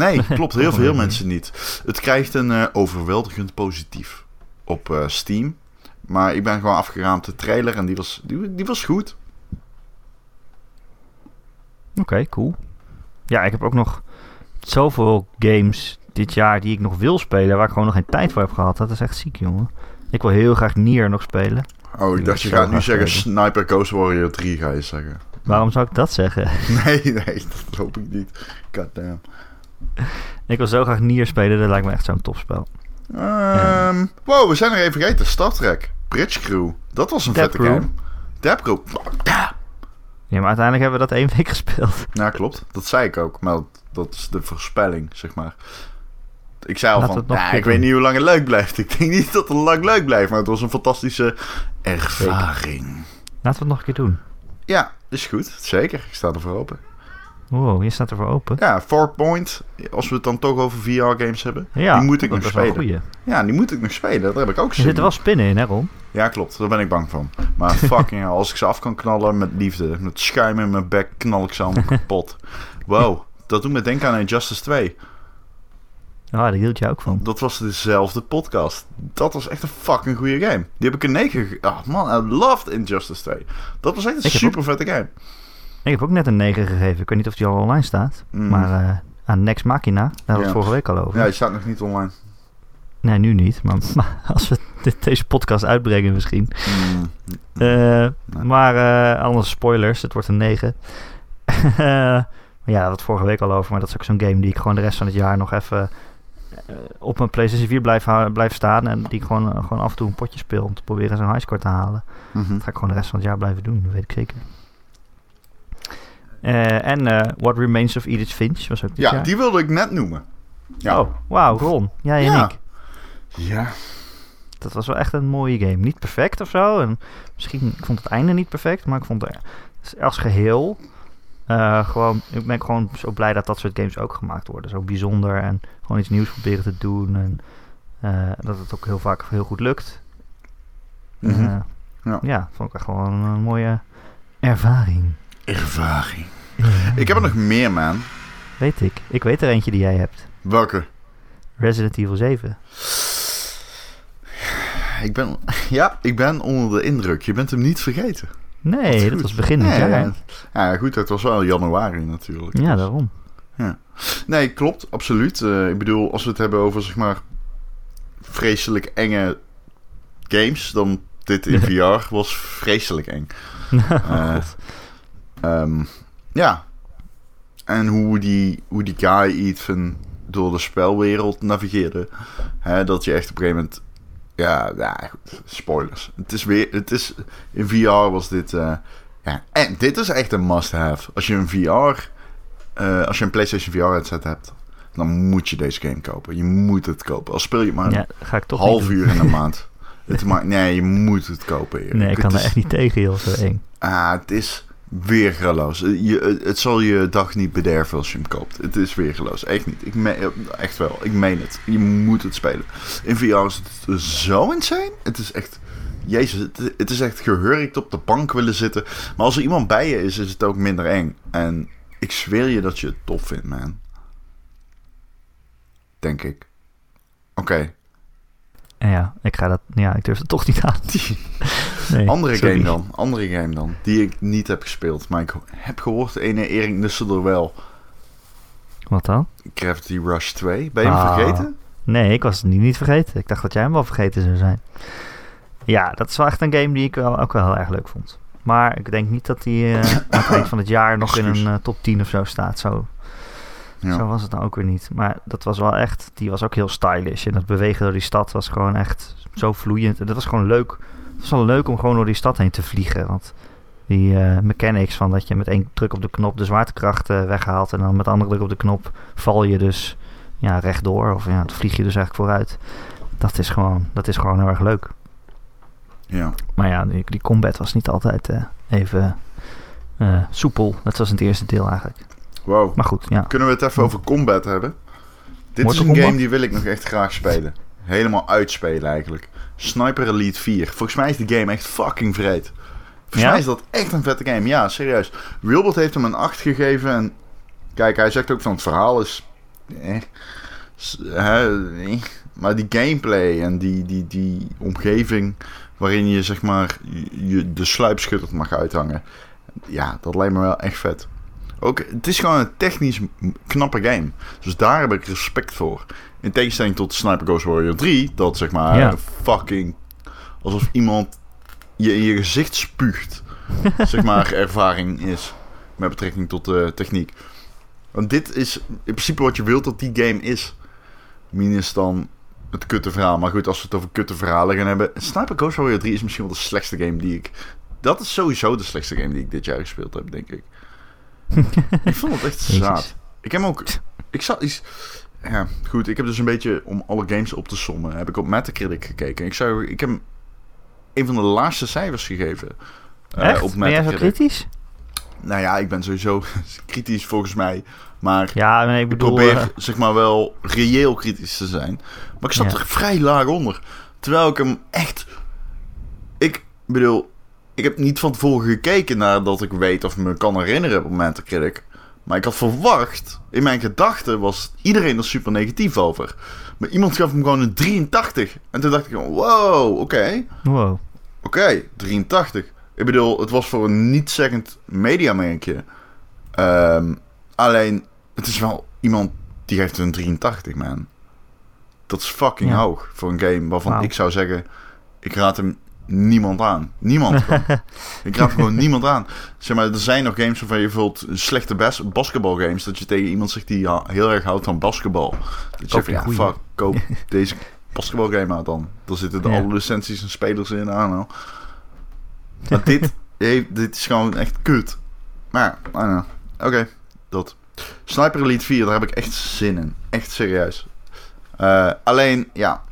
Nee, klopt. Heel veel mensen niet. Het krijgt een eh, overweldigend positief op eh, Steam. Maar ik ben gewoon afgeraamd de trailer en die was, die, die was goed. Oké, cool. Ja, ik heb ook nog zoveel games dit jaar die ik nog wil spelen, waar ik gewoon nog geen tijd voor heb gehad. Dat is echt ziek, jongen. Ik wil heel graag Nier nog spelen. Oh, ik dacht je gaat nu zeggen Sniper Ghost Warrior 3 ga je zeggen. Waarom zou ik dat zeggen? Nee, nee, dat hoop ik niet. Goddamn. Ik wil zo graag Nier spelen, dat lijkt me echt zo'n topspel. Ehm wow, we zijn er even vergeten. Star Trek. Bridge Crew. Dat was een vette Crew. game. Dap Crew. Ja, maar uiteindelijk hebben we dat één week gespeeld. Ja, klopt. Dat zei ik ook. Maar dat, is de voorspelling, zeg maar. Ik zei al van, ik weet niet hoe lang het leuk blijft. Ik denk niet dat het lang leuk blijft, maar het was een fantastische ervaring. Laten we het nog een keer doen. Ja, is goed. Zeker. Ik sta ervoor open. Wow, je staat ervoor open. Ja, Fort Point. Als we het dan toch over VR-games hebben. Ja, die moet ik dat nog spelen. goeie. Ja, die moet ik nog spelen. Daar heb ik ook Er zin zitten in. wel spinnen in, hè Ron? Ja, klopt. Daar ben ik bang van. Maar fucking als ik ze af kan knallen met liefde. Met schuim in mijn bek knal ik ze allemaal kapot. Wow, dat doet me denken aan Injustice 2. Ja, daar hield je ook van. Dat was dezelfde podcast. Dat was echt een fucking goede game. Die heb ik een 9 ge- Oh man, I loved Injustice 2. Dat was echt een Ik super vette game. Ik heb ook net een 9 gegeven. Ik weet niet of die al online staat. Mm. Maar eh, aan Next Machina, daar hadden we het vorige week al over. Ja, die staat nog niet online. Nee, nu niet. Maar, maar als we dit, deze podcast uitbrengen misschien. Mm. Eh, Maar eh, anders spoilers. Het wordt een 9. Eh, maar ja, het vorige week al over. Maar dat is ook zo'n game die ik gewoon de rest van het jaar nog even op mijn PlayStation 4 blijf, blijf staan. En die ik gewoon, gewoon af en toe een potje speel om te proberen zo'n highscore te halen. Mhm. Dat ga ik gewoon de rest van het jaar blijven doen, dat weet ik zeker. Eh, en eh, What Remains of Edith Finch was ook Ja, jaar. die wilde ik net noemen. Ja. Oh, wauw, Ron. Jij en Ja. ik. Ja. Dat was wel echt een mooie game. Niet perfect of zo. En misschien, ik vond het einde niet perfect, maar ik vond het als geheel eh, gewoon, ik ben gewoon zo blij dat dat soort games ook gemaakt worden. Zo bijzonder en gewoon iets nieuws proberen te doen. En dat het ook heel vaak heel goed lukt. Mhm. Ja. ja, vond ik echt gewoon een mooie ervaring. Ervaring. Ik heb er nog meer, man. Weet ik. Ik weet er eentje die jij hebt. Welke? Resident Evil 7. Ik ben, ja, ik ben onder de indruk. Je bent hem niet vergeten. Nee, dat was begin dit Nee, jaar. ja. Ja, goed, het was wel januari natuurlijk. Ja, Dus- daarom. Nee, klopt, absoluut. Eh, ik bedoel, als we het hebben over, zeg maar, vreselijk enge games, dan dit in VR was vreselijk eng. Oh, Eh. Ehm, ja. En hoe die, hoe die guy Ethan door de spelwereld navigeerde. Hè, dat je echt op een gegeven moment... Ja, ja goed, spoilers. Het is weer... Het is, in VR was dit... eh, ja, en dit is echt een must-have. Als je een VR... eh, als je een PlayStation VR headset hebt... Dan moet je deze game kopen. Je moet het kopen. Al speel je het maar ja, ga ik toch half uur in de maand. Het maakt, nee, je moet het kopen. Erik. Nee, ik Het kan er is- echt niet tegen, joh. Zo eng. Ah, het is weergeloos. Je, het zal je dag niet bederven als je hem koopt. Het is weergeloos. Echt niet. Ik me, echt wel. Ik meen het. Je moet het spelen. In VR is het zo insane. Het is echt... Jezus, het, is echt gehurkt op de bank willen zitten. Maar als er iemand bij je is, is het ook minder eng. En ik zweer je dat je het tof vindt, man. Denk ik. Oké. Ja, ik ga dat... Ja, ik durf het toch niet aan. Nee, Andere sorry. game dan. Andere game dan. Die ik niet heb gespeeld. Maar ik heb gehoord, ene Erik Nusselder wel. Wat dan? Gravity Rush 2. Ben je hem Ah. vergeten? Nee, ik was het niet, niet vergeten. Ik dacht dat jij hem wel vergeten zou zijn. Ja, dat is wel echt een game die ik wel, ook wel heel erg leuk vond. Maar ik denk niet dat die eh, aan het eind van het jaar nog in een eh, top 10 of zo staat. Zo, Ja. zo was het dan ook weer niet. Maar dat was wel echt... Die was ook heel stylish. En dat bewegen door die stad was gewoon echt zo vloeiend. En dat was gewoon leuk. Het was wel leuk om gewoon door die stad heen te vliegen. Want die eh, mechanics van dat je met één druk op de knop de zwaartekracht eh, weghaalt... en dan met de andere druk op de knop val je dus ja, rechtdoor. Of ja, dan vlieg je dus eigenlijk vooruit. Dat is gewoon, dat is gewoon heel erg leuk. ja. Maar ja, die, die combat was niet altijd eh, even soepel. Net zoals in het eerste deel eigenlijk. Wow. Maar goed, ja. Kunnen we het even over combat hebben? Dit Mortal is een game die wil ik nog echt graag spelen. Helemaal uitspelen eigenlijk. Sniper Elite 4. Volgens mij is de game echt fucking vreed. Volgens Ja? mij is dat echt een vette game. Ja, serieus. Wilbert heeft hem een 8 gegeven. En kijk, hij zegt ook van het verhaal is... Eh, eh. Maar die gameplay en die, die, die omgeving waarin je zeg maar je de sluipschutter mag uithangen. Ja, dat lijkt me wel echt vet. Ook, het is gewoon een technisch knappe game. Dus daar heb ik respect voor. In tegenstelling tot Sniper Ghost Warrior 3, dat zeg maar Ja. fucking alsof iemand je in je gezicht spuugt, zeg maar, ervaring is met betrekking tot de techniek. Want dit is in principe wat je wilt dat die game is. Minus dan het kutte verhaal. Maar goed, als we het over kutte verhalen gaan hebben. Sniper Ghost Warrior 3 is misschien wel de slechtste game die ik... Dat is sowieso de slechtste game die ik dit jaar gespeeld heb, denk ik. ik vond het echt zaad. Ik heb ook... Ik zat iets... Ja, goed. Ik heb dus een beetje, om alle games op te sommen, heb ik op Metacritic gekeken. Ik, zou, ik heb een van de laagste cijfers gegeven. eh, Echt? op Ben jij zo kritisch? Nou ja, ik ben sowieso kritisch volgens mij. Maar Ja, nee, ik ik bedoel... probeer eh, zeg maar wel reëel kritisch te zijn. Maar ik zat Ja. er vrij laag onder. Terwijl ik hem echt... Ik bedoel, ik heb niet van tevoren gekeken naar dat ik weet of me kan herinneren op Metacritic. Maar ik had verwacht, in mijn gedachten was iedereen er super negatief over. Maar iemand gaf hem gewoon een 83. En toen dacht ik gewoon, wow, oké. wow. Oké, 83. Ik bedoel, het was voor een niet-zeggend mediamerkje. Ehm, alleen, het is wel iemand die geeft een 83, man. Dat is fucking Ja. hoog voor een game waarvan Wauw. ik zou zeggen... Ik raad hem niemand aan. Niemand. ik raad gewoon niemand aan. Zeg maar, er zijn nog games waarvan je bijvoorbeeld slechte bas basketbalgames... dat je tegen iemand zegt die heel erg houdt van basketbal. Dat je zegt fuck, koop deze basketbalgame uit dan. Daar zitten de Ja. alle licenties en spelers in aan. Maar dit, dit is gewoon echt kut. Maar. Oké, dat. Sniper Elite 4, daar heb ik echt zin in. Echt serieus. Eh, alleen, ja.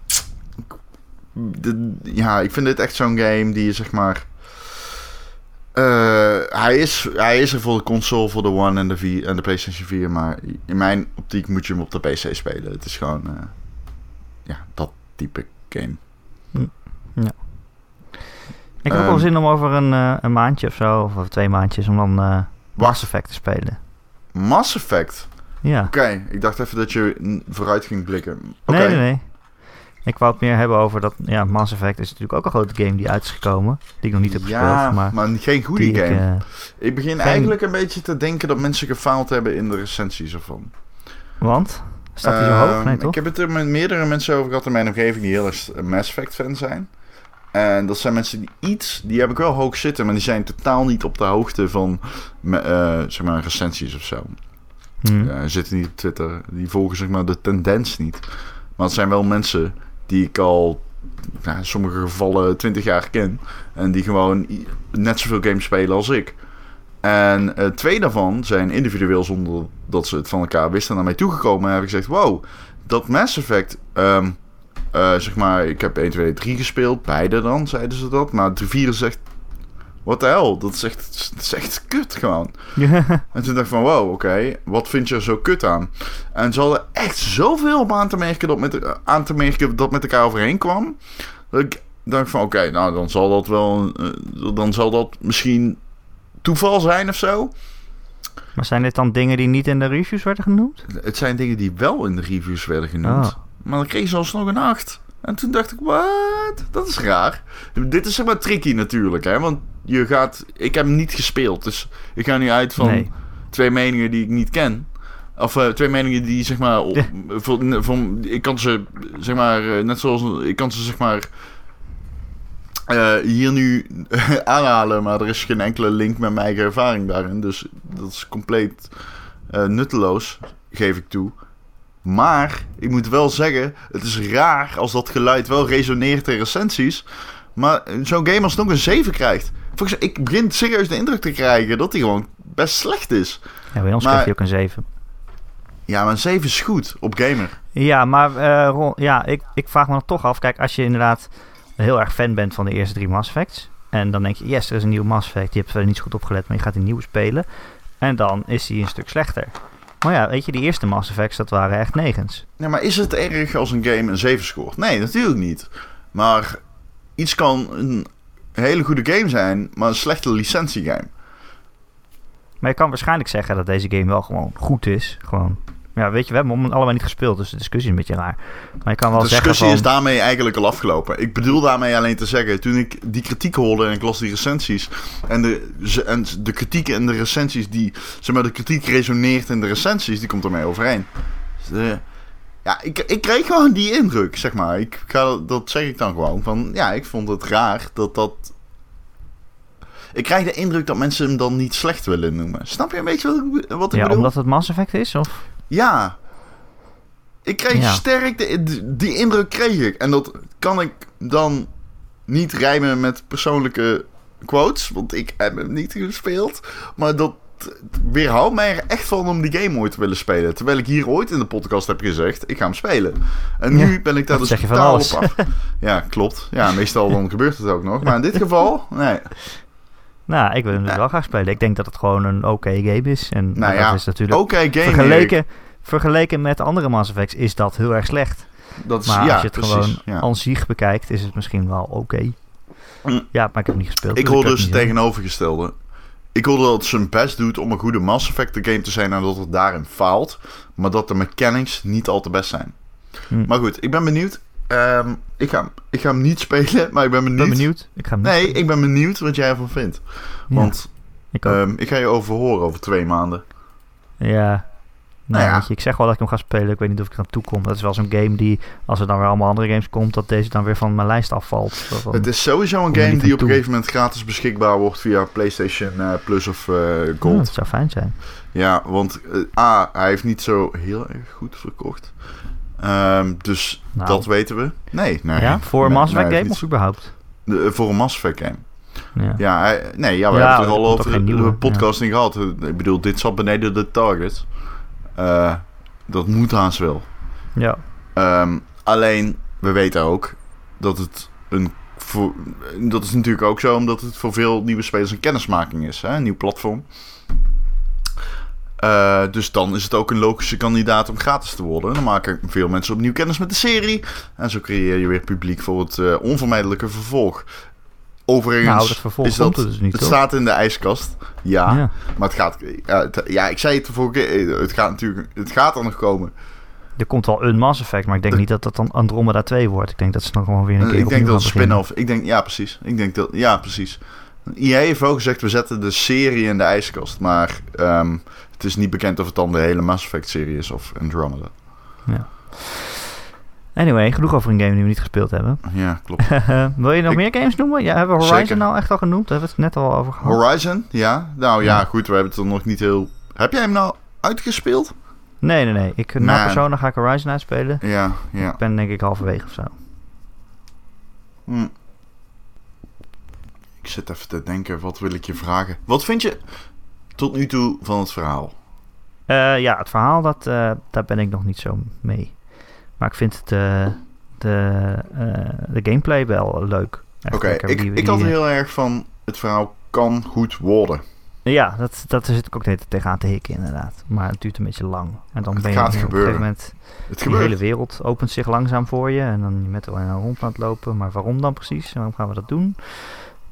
De- ja, ik vind dit echt zo'n game die je zeg maar. eh, hij, is, hij is er voor de console, voor de One en de, 4, en de PlayStation 4. Maar in mijn optiek moet je hem op de PC spelen. Het is gewoon. eh, ja, dat type game. Ik heb ook Ehm. wel zin om over een, eh, een maandje of zo, of over twee maandjes, om dan eh Mass Effect te spelen. Mass Effect. Ja. Oké, ik dacht even dat je vooruit ging blikken. Nee, nee, nee. Ik wou het meer hebben over dat... Ja, Mass Effect is natuurlijk ook een grote game die uit is gekomen. Die ik nog niet heb ja, gespeeld, maar... maar geen goede ik, game. eh, Ik begin Geen- eigenlijk een beetje te denken dat mensen gefaald hebben in de recensies ervan. want? Staat die zo Ehm, hoog? Nee, toch? Ik heb het er met meerdere mensen over gehad in mijn omgeving die heel erg Mass Effect fan zijn. En dat zijn mensen die iets, die heb ik wel hoog zitten, maar die zijn totaal niet op de hoogte van eh, zeg maar recensies of zo. Hm. Ja, zitten niet op Twitter, die volgen zeg maar de tendens niet. Maar het zijn wel mensen die ik al nou, in sommige gevallen 20 jaar ken. En die gewoon net zoveel games spelen als ik. En eh, twee daarvan zijn individueel zonder dat ze het van elkaar wisten naar mij toegekomen. En heb ik gezegd, wow, dat Mass Effect... ehm, eh, zeg maar, ik heb 1, 2, 3 gespeeld. Beide dan, zeiden ze dat. Maar 3 is echt... What the hell? Dat is echt, dat is echt kut gewoon. En toen dacht ik van, wow, oké, wat vind je er zo kut aan? En ze hadden echt zoveel op aan te merken dat met, aan te merken dat met elkaar overheen kwam. Dat ik dacht van, oké, nou dan zal dat wel, eh, dan zal dat misschien toeval zijn of zo. maar zijn dit dan dingen die niet in de reviews werden genoemd? Het zijn dingen die wel in de reviews werden genoemd. Oh. Maar dan kreeg ze alsnog een 8. En toen dacht ik, wat? Dat is raar. Dit is zeg maar tricky natuurlijk, hè. Want je gaat... Ik heb hem niet gespeeld, dus ik ga nu uit van Nee. twee meningen die ik niet ken. Of eh, twee meningen die zeg maar... op- Ja. van, van, ik kan ze zeg maar... eh, net zoals... Ik kan ze zeg maar... eh, hier nu aanhalen, maar er is geen enkele link met mijn eigen ervaring daarin. Dus dat is compleet nutteloos, geef ik toe. Maar ik moet wel zeggen, het is raar als dat geluid wel resoneert in recensies. Maar zo'n game alsnog een 7 krijgt. Volgens ik begin serieus de indruk te krijgen dat hij gewoon best slecht is. Ja, bij ons Maar- je ook een 7. Ja, maar een 7 is goed op gamer. Ja, maar eh, Ron, ja, ik, ik vraag me dan toch af. Kijk, als je inderdaad heel erg fan bent van de eerste drie Mass Effects... En dan denk je, yes, er is een nieuwe Mass Effect. Je hebt verder niet zo goed opgelet, maar je gaat die nieuwe spelen. En dan is die een stuk slechter. Maar ja, weet je, die eerste Mass Effects, dat waren echt negens. Ja, maar is het erg als een game een 7 scoort? Nee, natuurlijk niet. Maar iets kan een hele goede game zijn, maar een slechte licentiegame. Maar je kan waarschijnlijk zeggen dat deze game wel gewoon goed is. Gewoon ja, weet je, we hebben hem allebei niet gespeeld, dus de discussie is een beetje raar. Maar je kan wel de zeggen discussie van... is daarmee eigenlijk al afgelopen. Ik bedoel daarmee alleen te zeggen, toen ik die kritiek hoorde en ik las die recensies... en de, en de kritiek en de recensies die... zeg maar, de kritiek resoneert in de recensies, die komt ermee overeen. Dus, uh, ja, ik, ik kreeg gewoon die indruk, zeg maar. Ik ga, dat zeg ik dan gewoon. Van, ja, ik vond het raar dat dat... Ik krijg de indruk dat mensen hem dan niet slecht willen noemen. Snap je een beetje wat, wat ik ja, bedoel? omdat het Mass Effect is, of... Ja. Ik kreeg Ja. sterk de, die indruk kreeg ik. En dat kan ik dan niet rijmen met persoonlijke quotes. Want ik heb hem niet gespeeld. Maar dat weerhoudt mij er echt van om die game ooit te willen spelen. Terwijl ik hier ooit in de podcast heb gezegd, ik ga hem spelen. En nu Ja, ben ik daar dus totaal op af. Ja, klopt. Ja, meestal dan gebeurt het ook nog. Maar in dit geval, nee. Nou, ik wil hem dus Ja. wel graag spelen. Ik denk dat het gewoon een oké game is. En Nou dat ja, is natuurlijk... Game vergeleken, vergeleken met andere Mass Effects is dat heel erg slecht. Dat is, Maar ja, als je het precies, gewoon ja. aan zich bekijkt, is het misschien wel oké. Mm. Ja, maar ik heb niet gespeeld. Ik dus hoor dus het tegenovergestelde. Ik hoor dat het zijn best doet om een goede Mass Effect game te zijn en dat het daarin faalt. Maar dat de mechanics niet al te best zijn. Hmm. Maar goed, ik ben benieuwd. Ehm, ik, ga, ik ga hem niet spelen, maar ik ben benieuwd. ben benieuwd. Ik ga hem Nee, spelen. ik ben benieuwd wat jij ervan vindt. Ja, Want ik ehm, ik ga je overhoren over twee maanden. Ja. Nou, Nou ja. je, ik zeg wel dat ik hem ga spelen. Ik weet niet of ik er aan toe kom. Dat is wel zo'n game die, als er dan weer allemaal andere games komt, dat deze dan weer van mijn lijst afvalt. Dat Het is sowieso een game die op een gegeven moment gratis beschikbaar wordt via PlayStation eh, Plus of Ja, Gold. dat zou fijn zijn. Ja, want eh, A, hij heeft niet zo heel erg goed verkocht. Ehm, dus Nou. dat weten we. Nee, nee. ja, voor een Nee, Mass Effect nee, game of überhaupt? De- eh, voor een Mass Effect game. Ja. Ja, hij- nee, ja, we Ja, hebben het er al over de, nieuwe, de podcast in gehad. Ik bedoel, dit zat beneden de target. Eh, dat moet haast wel. ja. Ehm, alleen, we weten ook dat het een... Voor, dat is natuurlijk ook zo, omdat het voor veel nieuwe spelers een kennismaking is. Hè? Een nieuw platform. Eh, dus dan is het ook een logische kandidaat om gratis te worden. Dan maken veel mensen opnieuw kennis met de serie. En zo creëer je weer publiek voor het eh, onvermijdelijke vervolg. Overigens Nou, dat vervolg is dat, dus niet, het toch? staat in de ijskast. Ja, Ja. maar het gaat... Ja, het- ja, ik zei het de vorige keer. eh, Het gaat natuurlijk... Het gaat er nog komen. Er komt wel een Mass Effect, maar ik denk De- niet dat dat dan Andromeda 2 wordt. Ik denk dat ze dan gewoon weer een Eh, keer ik denk dat het spin-off. Ik denk, ja, precies. Ik denk dat, ja, precies. EA heeft wel gezegd, we zetten de serie in de ijskast. Maar ehm, het is niet bekend of het dan de hele Mass Effect serie is of Andromeda. Anyway, genoeg over een game die we niet gespeeld hebben. Ja, klopt. Wil je nog Ik- meer games noemen? Ja, hebben we Horizon Zeker. nou echt al genoemd? Daar hebben we het net al over gehad. Horizon, ja. Nou ja, Ja. goed, we hebben het er nog niet heel... Heb jij hem nou uitgespeeld? Nee, nee, nee. Ik, na. Persona ga ik Horizon uitspelen. Ja, ja. Ik ben denk ik halverwege of zo. Hm. Ik zit even te denken, wat wil ik je vragen? Wat vind je tot nu toe van het verhaal? Eh, ja, het verhaal, dat, eh, daar ben ik nog niet zo mee. Maar ik vind de, de, eh, de gameplay wel leuk. Oké, ik, Die- ik had die- heel erg van... Het verhaal kan goed worden. Ja, dat, dat zit ik ook net tegenaan te hikken inderdaad. Maar het duurt een beetje lang. En dan Het ben je op een gebeuren. gegeven moment... Het gebeurt. hele wereld opent zich langzaam voor je. En dan met er een rond aan het lopen. Maar waarom dan precies? Waarom gaan we dat doen?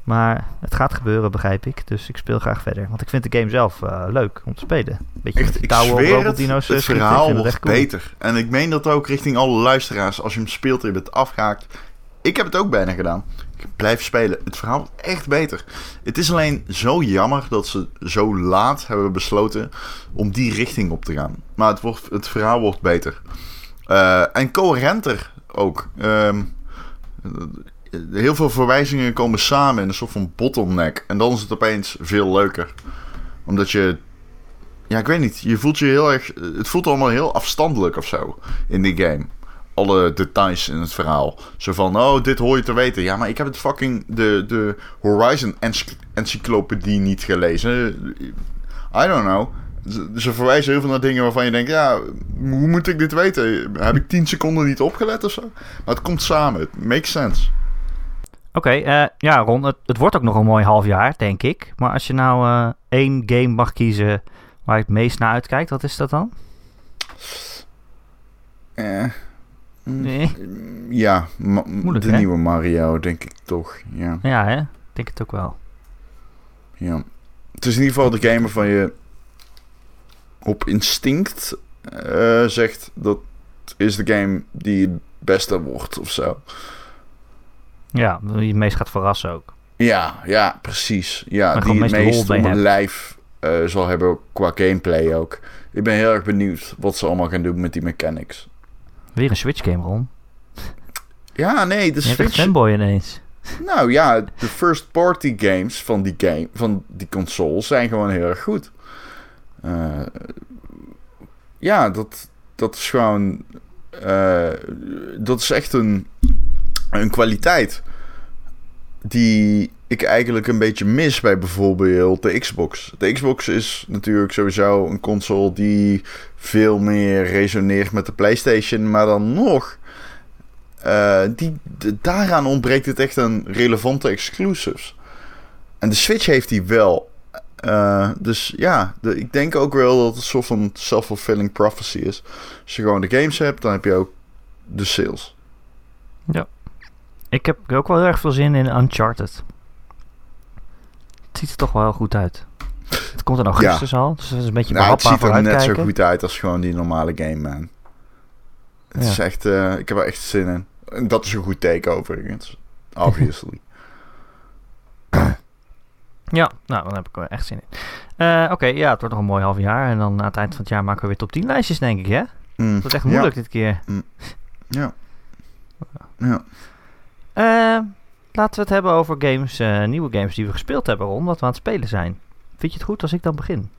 Maar het gaat gebeuren, begrijp ik. Dus ik speel graag verder. Want ik vind de game zelf eh, leuk om te spelen. Beetje Echt, ik zweer het, eh, het. Ik verhaal wordt cool. beter. En ik meen dat ook richting alle luisteraars. Als je hem speelt en je bent afgehaakt. Ik heb het ook bijna gedaan. Ik blijf spelen. Het verhaal wordt echt beter. Het is alleen zo jammer dat ze zo laat hebben besloten om die richting op te gaan. Maar het, wordt, het verhaal wordt beter. Eh, en coherenter ook. Ehm, heel veel verwijzingen komen samen in een soort van bottleneck. En dan is het opeens veel leuker. Omdat je ja, ik weet niet. Je voelt je heel erg. Het voelt allemaal heel afstandelijk of zo in die game. Alle details in het verhaal. Zo van, oh, dit hoor je te weten. Ja, maar ik heb het fucking de, de Horizon ency- encyclopedie niet gelezen. I don't know. Ze, ze verwijzen heel veel naar dingen waarvan je denkt, ja, hoe moet ik dit weten? Heb ik 10 seconden niet opgelet of zo? Maar het komt samen. Het makes sense. Oké, eh, ja Ron, het, het wordt ook nog een mooi half jaar, denk ik. Maar als je nou eh, één game mag kiezen waar je het meest naar uitkijkt, wat is dat dan? Eh, mm, Nee. Ja, Moeilijk, de hè? nieuwe Mario, denk ik toch. Ja, Ja, hè? Denk het ook wel. ja. Het is in ieder geval de game waarvan je op instinct eh, zegt dat is de game die het beste wordt of zo. Ja, die het meest gaat verrassen ook. Ja, ja, precies. Ja, die het meest om hebt. lijf eh, zal hebben qua gameplay ook. Ik ben heel erg benieuwd wat ze allemaal gaan doen met die mechanics. Weer een Switch game, Ron. Ja, nee, de Je Switch... fanboy ineens. Nou ja, de first party games van die, game, van die consoles zijn gewoon heel erg goed. Eh, ja, dat, dat is gewoon... eh, dat is echt een, een kwaliteit die ik eigenlijk een beetje mis bij bijvoorbeeld de Xbox. De Xbox is natuurlijk sowieso een console die veel meer resoneert met de PlayStation, maar dan nog, eh, die, daaraan ontbreekt het echt aan relevante exclusives. En de Switch heeft die wel. Eh, dus ja, de, ik denk ook wel dat het een soort van self-fulfilling prophecy is. Als je gewoon de games hebt, dan heb je ook de sales. Ik heb ook wel heel erg veel zin in Uncharted. Het ziet er toch wel heel goed uit. Het komt in augustus al, dus dat is een beetje Nou, het ziet er net zo goed uit als gewoon die normale game, man. Het Ja. is echt, eh, ik heb er echt zin in. En dat is een goed teken overigens. Obviously. Ja, nou, dan heb ik er echt zin in. Eh, Oké, ja, het wordt nog een mooi half jaar. En dan aan het eind van het jaar maken we weer top 10 lijstjes, denk ik, hè? Mm, Dat is echt moeilijk dit keer. Ja. ja. Eh, laten we het hebben over games, eh, nieuwe games die we gespeeld hebben, Ron. Wat we aan het spelen zijn. Vind je het goed als ik dan begin?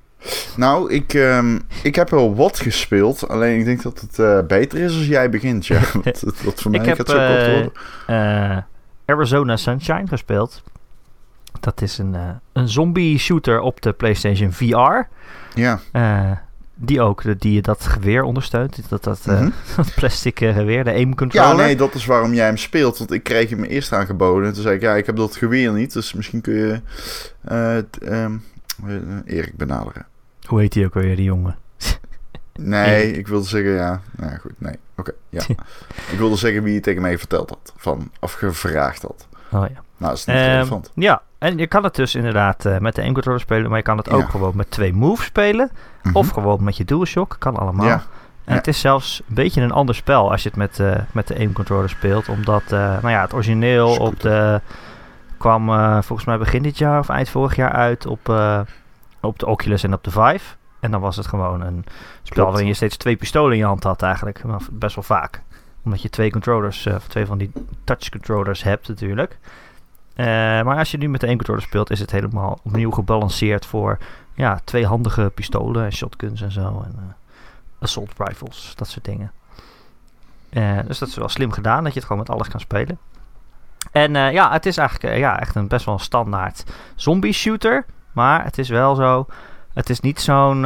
Nou, ik, ehm, ik heb wel wat gespeeld. Alleen ik denk dat het eh, beter is als jij begint. Ja, dat, voor mij Ik heb, gaat zo kort worden. eh, Arizona Sunshine gespeeld. Dat is een, een zombie shooter op de PlayStation VR. Ja. Die ook, de- die dat geweer ondersteunt. Dat, dat, Mhm. dat plastic eh, geweer, de aim Ja, controller. nee, dat is waarom jij hem speelt. Want ik kreeg hem eerst aangeboden. En toen zei ik, ja, ik heb dat geweer niet. Dus misschien kun je eh, Erik benaderen. Hoe heet die ook alweer, die jongen? Nee, ik wilde zeggen, ja. Nou ja, goed, nee. Oké, ja. ik wilde zeggen wie je tegen mij verteld had. Van, of gevraagd had. Oh ja. Nou, is niet Ehm, relevant. ja, en je kan het dus inderdaad eh, met de aim controller spelen, maar je kan het ook Ja. gewoon met twee moves spelen. Mhm. Of gewoon met je DualShock, kan allemaal. Ja. En Ja. het is zelfs een beetje een ander spel als je het met, eh, met de aim controller speelt. Omdat, eh, nou ja, het origineel Scooter. op de, kwam volgens mij begin dit jaar of eind vorig jaar uit op, op de Oculus en op de Vive. En dan was het gewoon een spel Klopt. waarin je steeds twee pistolen in je hand had eigenlijk. Best wel vaak. Omdat je twee controllers, of twee van die touch controllers hebt natuurlijk. Eh, maar als je nu met de aim controller speelt, is het helemaal opnieuw gebalanceerd voor ja, tweehandige pistolen en shotguns en zo. En eh, assault rifles, dat soort dingen. Eh, dus dat is wel slim gedaan, dat je het gewoon met alles kan spelen. En ja, het is eigenlijk ja, echt een best wel een standaard zombie shooter. Maar het is wel zo, het is niet zo'n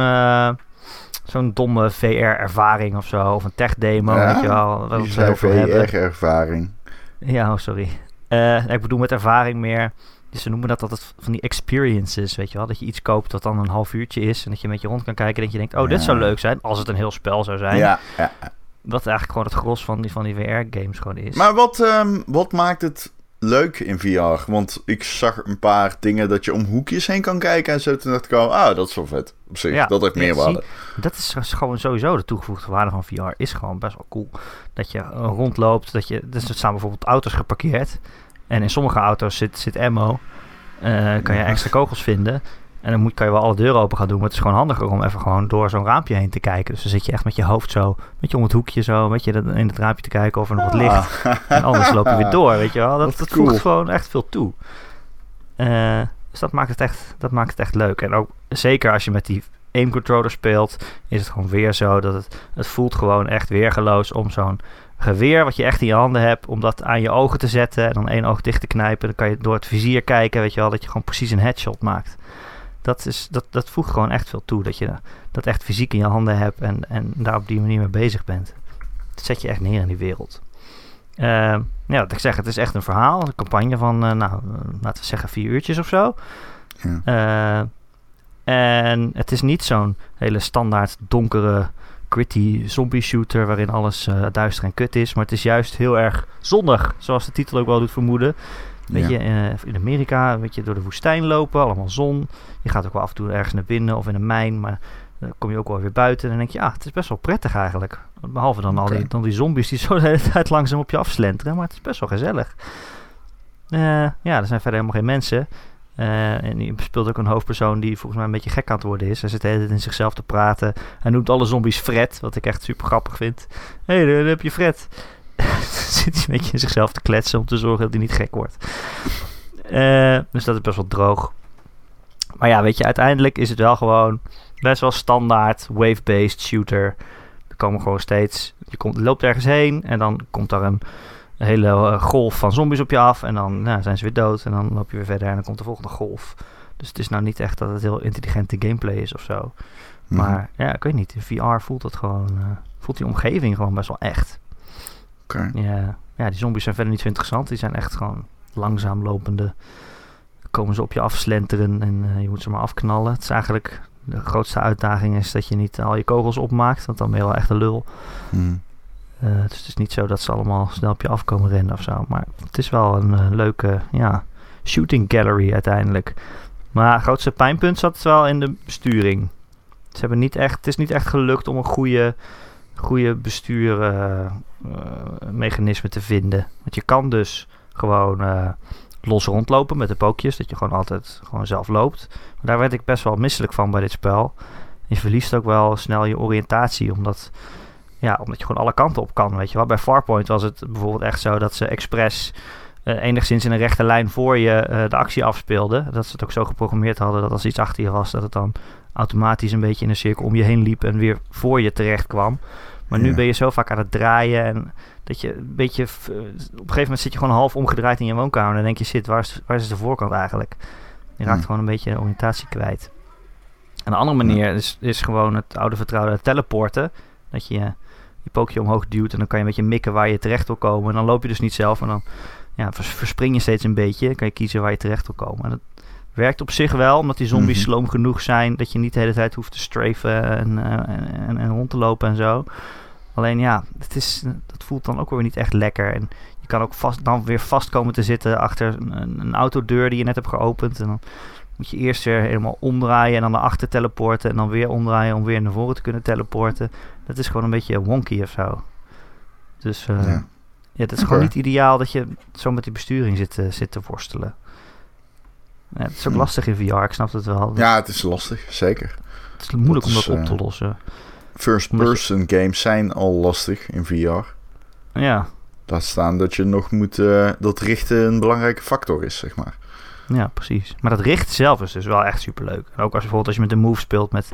zo'n domme VR-ervaring of zo. Of een tech-demo, Ja, weet je wel. We het heel veel. VR-ervaring. Ja, oh, sorry. Eh, ik bedoel met ervaring meer. Dus ze noemen dat altijd van die experiences, weet je wel. Dat je iets koopt wat dan een half uurtje is. En dat je met je rond kan kijken. En dat je denkt, oh, dit zou leuk zijn. Als het een heel spel zou zijn. Ja, ja. Wat eigenlijk gewoon het gros van die, van die VR-games gewoon is. Maar wat, ehm, wat maakt het leuk in VR? Want ik zag een paar dingen dat je om hoekjes heen kan kijken. En zo toen dacht ik al, ah, dat is wel vet. Op zich, Ja, dat heeft meerwaarde. Dat is is gewoon sowieso de toegevoegde waarde van VR. Is gewoon best wel cool. Dat je eh, rondloopt. Dat je, dus er staan bijvoorbeeld auto's geparkeerd. En in sommige auto's zit, zit ammo. Eh, kan je extra kogels vinden. En dan moet, kan je wel alle deuren open gaan doen. Maar het is gewoon handiger om even gewoon door zo'n raampje heen te kijken. Dus dan zit je echt met je hoofd zo. Met je om het hoekje zo. Met je in het raampje te kijken of er nog wat. Ah. En anders loop je weer door, weet je wel. Dat, dat cool. voegt gewoon echt veel toe. Eh, dus dat maakt, het echt, dat maakt het echt leuk. En ook zeker als je met die aim controller speelt, is het gewoon weer zo dat het, het voelt gewoon echt weergeloos om zo'n geweer wat je echt in je handen hebt, om dat aan je ogen te zetten en dan één oog dicht te knijpen. Dan kan je door het vizier kijken, weet je wel, dat je gewoon precies een headshot maakt. Dat, is, dat, dat voegt gewoon echt veel toe, dat je dat echt fysiek in je handen hebt en, en daar op die manier mee bezig bent. Dat zet je echt neer in die wereld. Uh, ja, wat ik zeg, het is echt een verhaal. Een campagne van, uh, nou, laten we zeggen vier uurtjes of zo. Ja. en het is niet zo'n hele standaard donkere, gritty zombie shooter... waarin alles duister en kut is. Maar het is juist heel erg zonnig, zoals de titel ook wel doet vermoeden. Weet je, in Amerika, weet je, door de woestijn lopen, allemaal zon. Je gaat ook wel af en toe ergens naar binnen of in een mijn, maar dan kom je ook wel weer buiten en dan denk je, ah, het is best wel prettig eigenlijk. Behalve dan al die, dan die zombies die zo de hele tijd langzaam op je afslenteren, maar het is best wel gezellig. Uh, ja, er zijn verder helemaal geen mensen. Uh, en je speelt ook een hoofdpersoon die volgens mij een beetje gek aan het worden is. Hij zit de hele tijd in zichzelf te praten. Hij noemt alle zombies Fred, wat ik echt super grappig vind. Hé, hey, daar, heb je Fred. zit hij een beetje in zichzelf te kletsen om te zorgen dat hij niet gek wordt. Uh, dus dat is best wel droog. Maar ja, weet je, uiteindelijk is het wel gewoon best wel standaard wave-based shooter. Er komen gewoon steeds. Je komt, loopt ergens heen en dan komt daar een, hele eh, golf van zombies op je af. En dan nou, zijn ze weer dood. En dan loop je weer verder en dan komt de volgende golf. Dus het is nou niet echt dat het heel intelligente gameplay is of zo. Mhm. Maar ja, ik weet niet. In VR voelt het gewoon. Uh, voelt die omgeving gewoon best wel echt. Ja, ja, die zombies zijn verder niet zo interessant. Die zijn echt gewoon langzaam lopende. Komen ze op je afslenteren en uh, je moet ze maar afknallen. Het is eigenlijk de grootste uitdaging is dat je niet al je kogels opmaakt, want dan ben je wel echt een lul. Hmm. Uh, dus het is niet zo dat ze allemaal snel op je afkomen rennen of zo. Maar het is wel een uh, leuke ja, shooting gallery uiteindelijk. Maar het grootste pijnpunt zat het wel in de besturing. Ze hebben niet echt, het is niet echt gelukt om een goede, goede bestuurmechanisme uh, te vinden. Want je kan dus gewoon los rondlopen met de pookjes. Dat je gewoon altijd gewoon zelf loopt. Maar daar werd ik best wel misselijk van bij dit spel. Je verliest ook wel snel je oriëntatie. Omdat, ja, omdat je gewoon alle kanten op kan. Weet je wel. Bij Farpoint was het bijvoorbeeld echt zo dat ze expres... Enigszins in een rechte lijn voor je de actie afspeelden. Dat ze het ook zo geprogrammeerd hadden dat als iets achter je was, dat het dan automatisch een beetje in een cirkel om je heen liep en weer voor je terecht kwam. Maar nu ben je zo vaak aan het draaien en dat je een beetje... op een gegeven moment zit je gewoon half omgedraaid in je woonkamer. En dan denk je, zit, waar is, waar is de voorkant eigenlijk? Je raakt gewoon een beetje de oriëntatie kwijt. En een andere manier is, is gewoon het oude vertrouwde teleporten. Dat je je pookje omhoog duwt en dan kan je een beetje mikken waar je terecht wil komen. En dan loop je dus niet zelf en dan ja, verspring je steeds een beetje. Kan je kiezen waar je terecht wil komen. En dat werkt op zich wel, omdat die zombies mm sloom genoeg zijn dat je niet de hele tijd hoeft te strafen en, uh, en, en, rond te lopen en zo. Alleen ja, het is, dat voelt dan ook weer niet echt lekker. En je kan ook vast, dan weer vast komen te zitten achter een, een autodeur die je net hebt geopend. En dan moet je eerst weer helemaal omdraaien en dan naar achter teleporten. En dan weer omdraaien om weer naar voren te kunnen teleporten. Dat is gewoon een beetje wonky of zo. Dus uh, ja. ja, het is gewoon niet ideaal dat je zo met die besturing zit, uh, zit te worstelen. Ja, het is ook lastig in VR, ik snap het wel. Ja, het is lastig, zeker. Het is moeilijk om dat op te lossen. First-person games zijn al lastig in VR. Ja. Laat staan dat je nog moet... Uh, dat richten een belangrijke factor is, zeg maar. Ja, precies. Maar dat richten zelf is dus wel echt superleuk. En ook als bijvoorbeeld als je met de Move speelt met...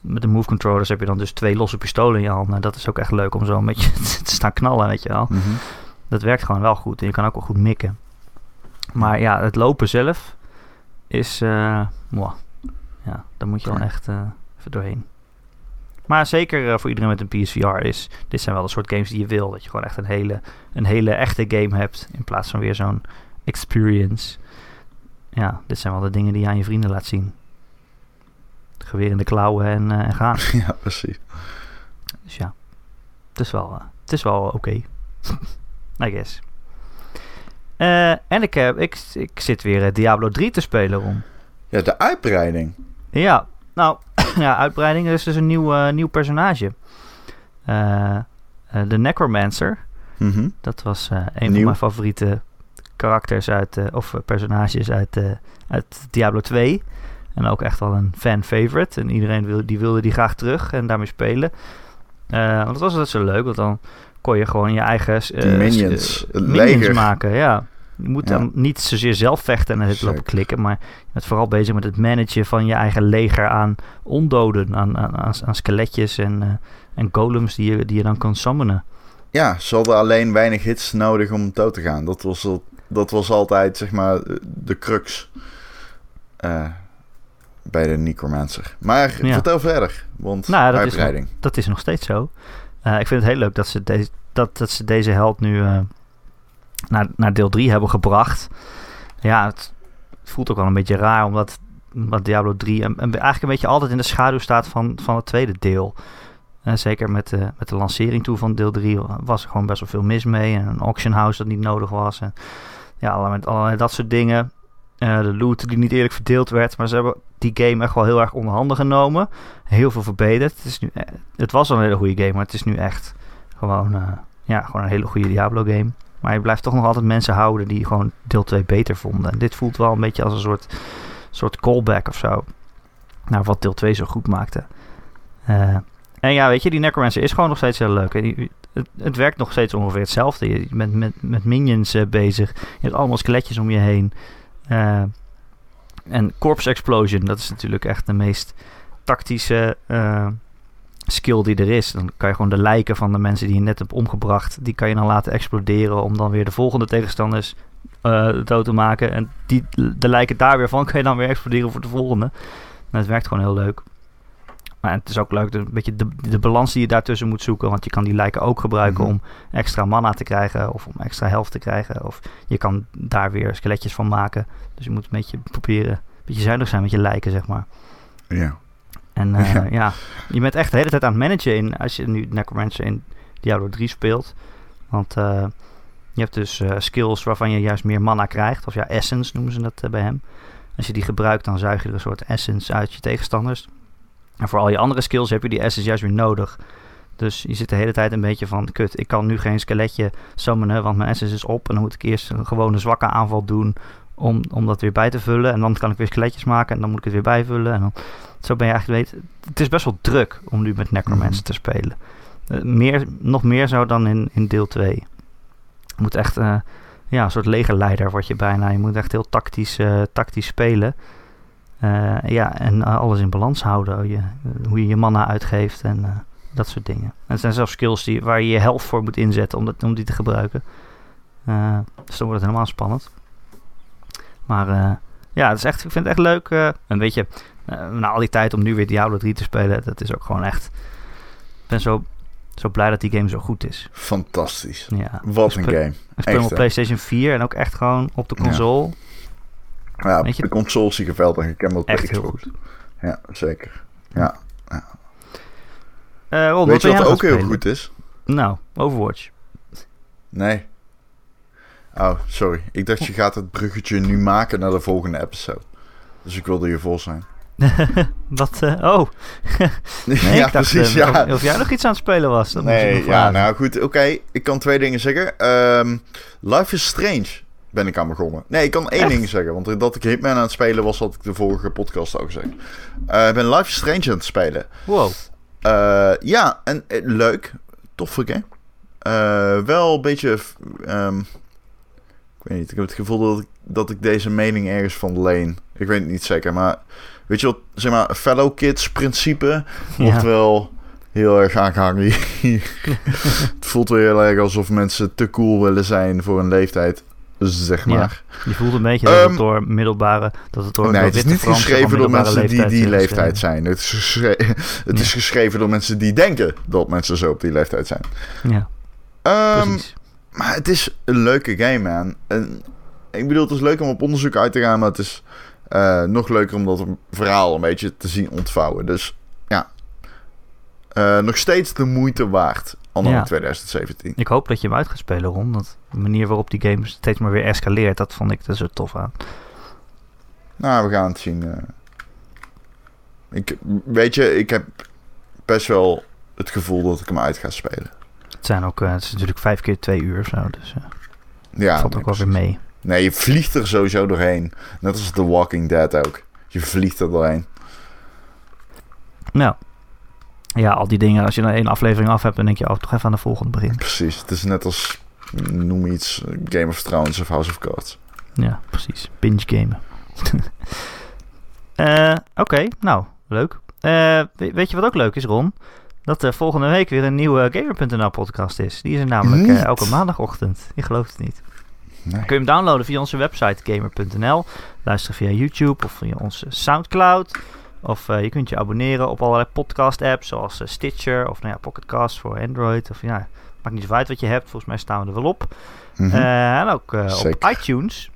Met de Move controllers heb je dan dus twee losse pistolen in je hand. Nou, dat is ook echt leuk om zo een beetje te staan knallen, weet je wel. Mhm. Dat werkt gewoon wel goed. En je kan ook wel goed mikken. Maar ja, het lopen zelf is... Uh, ja, daar moet je wel echt uh, even doorheen. Maar zeker uh, voor iedereen met een PSVR is dit zijn wel de soort games die je wil. Dat je gewoon echt een hele, een hele echte game hebt in plaats van weer zo'n experience. Ja, dit zijn wel de dingen die je aan je vrienden laat zien. Geweer in de klauwen en, uh, en gaan. Ja, precies. Dus ja, het is wel, uh, het is wel oké. Okay. I guess. En ik, heb, ik, ik zit weer Diablo 3 te spelen om. Ja, de uitbreiding. Ja, nou, ja, uitbreiding. Er is dus een nieuw, uh, nieuw personage. Uh, de Necromancer. Mm Dat was een van mijn favoriete karakters uit, of personages uit, uit Diablo 2. En ook echt wel een fan-favorite. En iedereen wil, die wilde die graag terug en daarmee spelen. want dat was altijd zo leuk, want dan kon je gewoon je eigen minions, minions maken. Ja. Je moet dan niet zozeer zelf vechten en het lopen klikken, maar je bent vooral bezig met het managen van je eigen leger aan ondoden, aan, aan, aan, skeletjes en, uh, en golems die je, die je dan kan summonen. Ja, ze hadden alleen weinig hits nodig om dood te gaan. Dat was, dat was altijd, zeg maar, de crux uh, bij de Necromancer. Maar vertel verder, want nou, dat uitbreiding. Is, dat is nog steeds zo. Eh, ik vind het heel leuk dat ze, deze dat, dat ze deze held nu naar, naar deel 3 hebben gebracht. Ja, het, voelt ook wel een beetje raar, omdat, Diablo 3 en, eigenlijk een beetje altijd in de schaduw staat van, van het tweede deel. Uh, zeker met de, met de lancering toe van deel 3 was er gewoon best wel veel mis mee. En een auction house dat niet nodig was. En ja, allerlei dat soort dingen. Uh, de loot die niet eerlijk verdeeld werd. Maar ze hebben die game echt wel heel erg onder handen genomen. Heel veel verbeterd. Het, is nu, het was al een hele goede game, maar het is nu echt gewoon, ja, gewoon een hele goede Diablo game. Maar je blijft toch nog altijd mensen houden die gewoon deel 2 beter vonden. En dit voelt wel een beetje als een soort, soort callback of zo. Naar wat deel 2 zo goed maakte. Uh, en ja, weet je, die Necromancer is gewoon nog steeds heel leuk. Het, het, werkt nog steeds ongeveer hetzelfde. Je bent met, met minions uh, bezig. Je hebt allemaal skeletjes om je heen. Uh, en Corpse Explosion, dat is natuurlijk echt de meest tactische skill die er is. Dan kan je gewoon de lijken van de mensen die je net hebt omgebracht, die kan je dan laten exploderen om dan weer de volgende tegenstanders uh, dood te maken. En die, de lijken daar weer van kan je dan weer exploderen voor de volgende. En het werkt gewoon heel leuk. Maar het is ook leuk, een beetje de, de balans die je daartussen moet zoeken. Want je kan die lijken ook gebruiken mm -hmm. om extra mana te krijgen of om extra helft te krijgen. Of je kan daar weer skeletjes van maken. Dus je moet een beetje proberen, een beetje zuinig zijn met je lijken, zeg maar. Ja. En uh, ja. ja. je bent echt de hele tijd aan het managen in, als je nu Necromancer in Diablo 3 speelt. Want uh, je hebt dus uh, skills waarvan je juist meer mana krijgt. Of ja, essence noemen ze dat bij hem. Als je die gebruikt, dan zuig je er een soort essence uit je tegenstanders. En voor al je andere skills heb je die essence juist weer nodig. Dus je zit de hele tijd een beetje van, kut, ik kan nu geen skeletje summonen, want mijn essence is op. En dan moet ik eerst een gewone zwakke aanval doen om, om dat weer bij te vullen. En dan kan ik weer skeletjes maken en dan moet ik het weer bijvullen. En dan, zo ben je eigenlijk weet. Het is best wel druk om nu met Necromancer mm -hmm. te spelen. Uh, meer, nog meer zo dan in, in deel 2. Je moet echt uh, ja, een soort legerleider word je bijna. Je moet echt heel tactisch, uh, tactisch spelen. ja, en alles in balans houden. Je, hoe je je mana uitgeeft en dat soort dingen. En het zijn zelfs skills die, waar je je helft voor moet inzetten om, dat, om die te gebruiken. dus dan wordt het helemaal spannend. Maar ja, het is echt, ik vind het echt leuk. en weet je, uh, na al die tijd om nu weer Diablo 3 te spelen, dat is ook gewoon echt. Ik ben zo, zo blij dat die game zo goed is. Fantastisch. Ja. Wat een game. Ik speel hem op PlayStation 4 en ook echt gewoon op de console. Ja, ja op de console zie ik geweldig. Ik ken ook echt heel goed. Ja, zeker. Ja. ja. Uh, Ron, Weet wat je wat ook heel goed is? Nou, Overwatch. Nee. Oh, sorry. Ik dacht je gaat het bruggetje nu maken naar de volgende episode. Dus ik wilde je vol zijn. Wat? Uh, oh. nee, ja, dacht, precies. uh, ja. Of, of, jij nog iets aan het spelen was. Dat nee, ja, nou goed. Oké, okay. ik kan twee dingen zeggen. Um, Life is Strange ben ik aan begonnen. Nee, ik kan één Echt? ding zeggen. Want dat ik Hitman aan het spelen was, had ik de vorige podcast ook gezegd. Uh, ik ben Life is Strange aan het spelen. Wow. ja, en leuk. Toffe game. wel een beetje... Um, ik weet niet, ik heb het gevoel dat ik, dat ik deze mening ergens van leen. Ik weet het niet zeker, maar weet je wat, zeg maar, fellow kids principe wordt Ja. wel heel erg aangehangen. het voelt weer heel erg alsof mensen te cool willen zijn voor een leeftijd, zeg Ja. maar. Je voelt een beetje dat Ehm, het door middelbare... Dat het door, nee, het is niet Fransen geschreven door mensen die die leeftijd geschreven. zijn. Het is, geschre- het is Ja. geschreven door mensen die denken dat mensen zo op die leeftijd zijn. Ja, Ehm, precies. Maar het is een leuke game, man. En ik bedoel, het is leuk om op onderzoek uit te gaan, maar het is eh, nog leuker om dat verhaal een beetje te zien ontvouwen. Dus ja, Eh, nog steeds de moeite waard, anno Ja. 2017. Ik hoop dat je hem uit gaat spelen, Ron. Dat de manier waarop die game steeds maar weer escaleert, dat vond ik er zo tof aan. Nou, we gaan het zien. eh. Ik, weet je, ik heb best wel het gevoel dat ik hem uit ga spelen. Het zijn ook, eh, het is natuurlijk vijf keer twee uur of zo, dus eh Ja, valt nee, ook wel weer mee. Nee, je vliegt er sowieso doorheen. Net als The Walking Dead ook. Je vliegt er doorheen. Nou, ja, al die dingen, als je dan één aflevering af hebt, dan denk je, oh, toch even aan de volgende beginnen. Precies. Het is net als, noem iets, Game of Thrones of House of Cards. Ja, precies. Binge gamen. Eh, Oké, nou, leuk. We- weet je wat ook leuk is, Ron? Dat er volgende week weer een nieuwe Gamer.nl podcast is. Die is er namelijk eh, elke maandagochtend. Je gelooft het niet. Nee. Kun je hem downloaden via onze website gamer.nl. Luisteren via YouTube of via onze Soundcloud. Of je kunt je abonneren op allerlei podcast apps zoals Stitcher of nou ja, Pocket Cast voor Android. Of ja, maakt niet zo uit wat je hebt. Volgens mij staan we er wel op. Mhm. en ook op iTunes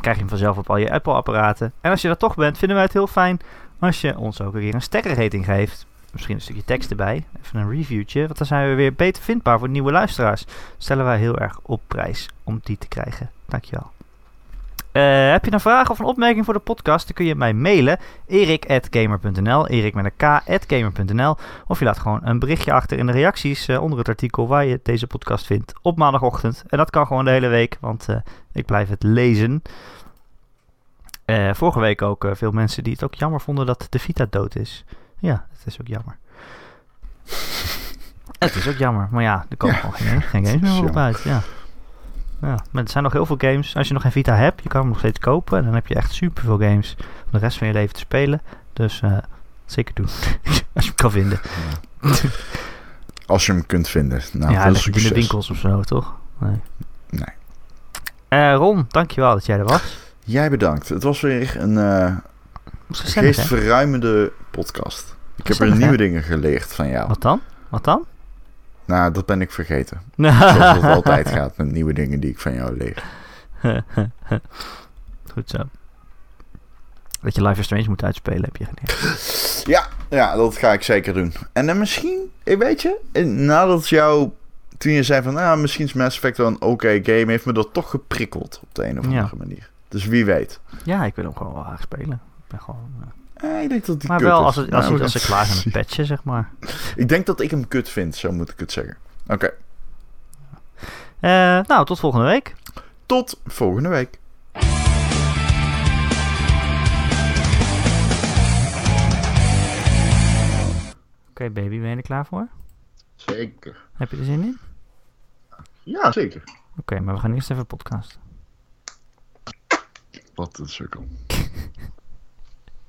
krijg je hem vanzelf op al je Apple-apparaten. En als je dat toch bent, vinden wij het heel fijn als je ons ook een keer een sterrenrating geeft. Misschien een stukje tekst erbij. Even een reviewtje. Want dan zijn we weer beter vindbaar voor nieuwe luisteraars. Stellen wij heel erg op prijs om die te krijgen. Dankjewel. Uh, heb je een vraag of een opmerking voor de podcast? Dan kun je mij mailen. erik.gamer.nl Erik met een k.gamer.nl Of je laat gewoon een berichtje achter in de reacties uh, onder het artikel waar je deze podcast vindt op maandagochtend. En dat kan gewoon de hele week, want uh, ik blijf het lezen. vorige week ook veel mensen die het ook jammer vonden dat de Vita dood is. Ja, het is ook jammer. het is ook jammer, maar ja, er komen ja. gewoon geen, geen games meer op uit. Ja. Ja, maar er zijn nog heel veel games. Als je nog geen Vita hebt, je kan hem nog steeds kopen. Dan heb je echt super veel games om de rest van je leven te spelen. Dus uh, zeker doen. Als je hem kan vinden. Als je hem kunt vinden. Nou, ja, in de winkels of zo, toch? Nee. nee. Uh, Ron, dankjewel dat jij er was. Jij bedankt. Het was weer een uh, geestverruimende podcast. Ik heb er nieuwe dingen geleerd van jou. Wat dan? Wat dan? Nou, dat ben ik vergeten. Zoals het altijd gaat met nieuwe dingen die ik van jou leer. Goed zo. Dat je Life is Strange moet uitspelen, heb je geleerd. Ja, ja, dat ga ik zeker doen. En dan misschien, weet je, nadat jou, toen je zei van, nou, misschien is Mass Effect wel een oké game, heeft me dat toch geprikkeld op de een of andere ja. manier. Dus wie weet. Ja, ik wil hem gewoon wel graag spelen. Ik ben gewoon... Eh, ik denk dat die maar wel als, het, als, nou, als ze klaar zijn met patchen, zeg maar. ik denk dat ik hem kut vind, zo moet ik het zeggen. Oké. Okay. Uh, nou, tot volgende week. Tot volgende week. Oké, okay, baby, ben je er klaar voor? Zeker. Heb je er zin in? Ja, zeker. Oké, okay, maar we gaan eerst even podcasten. Wat een sukkel.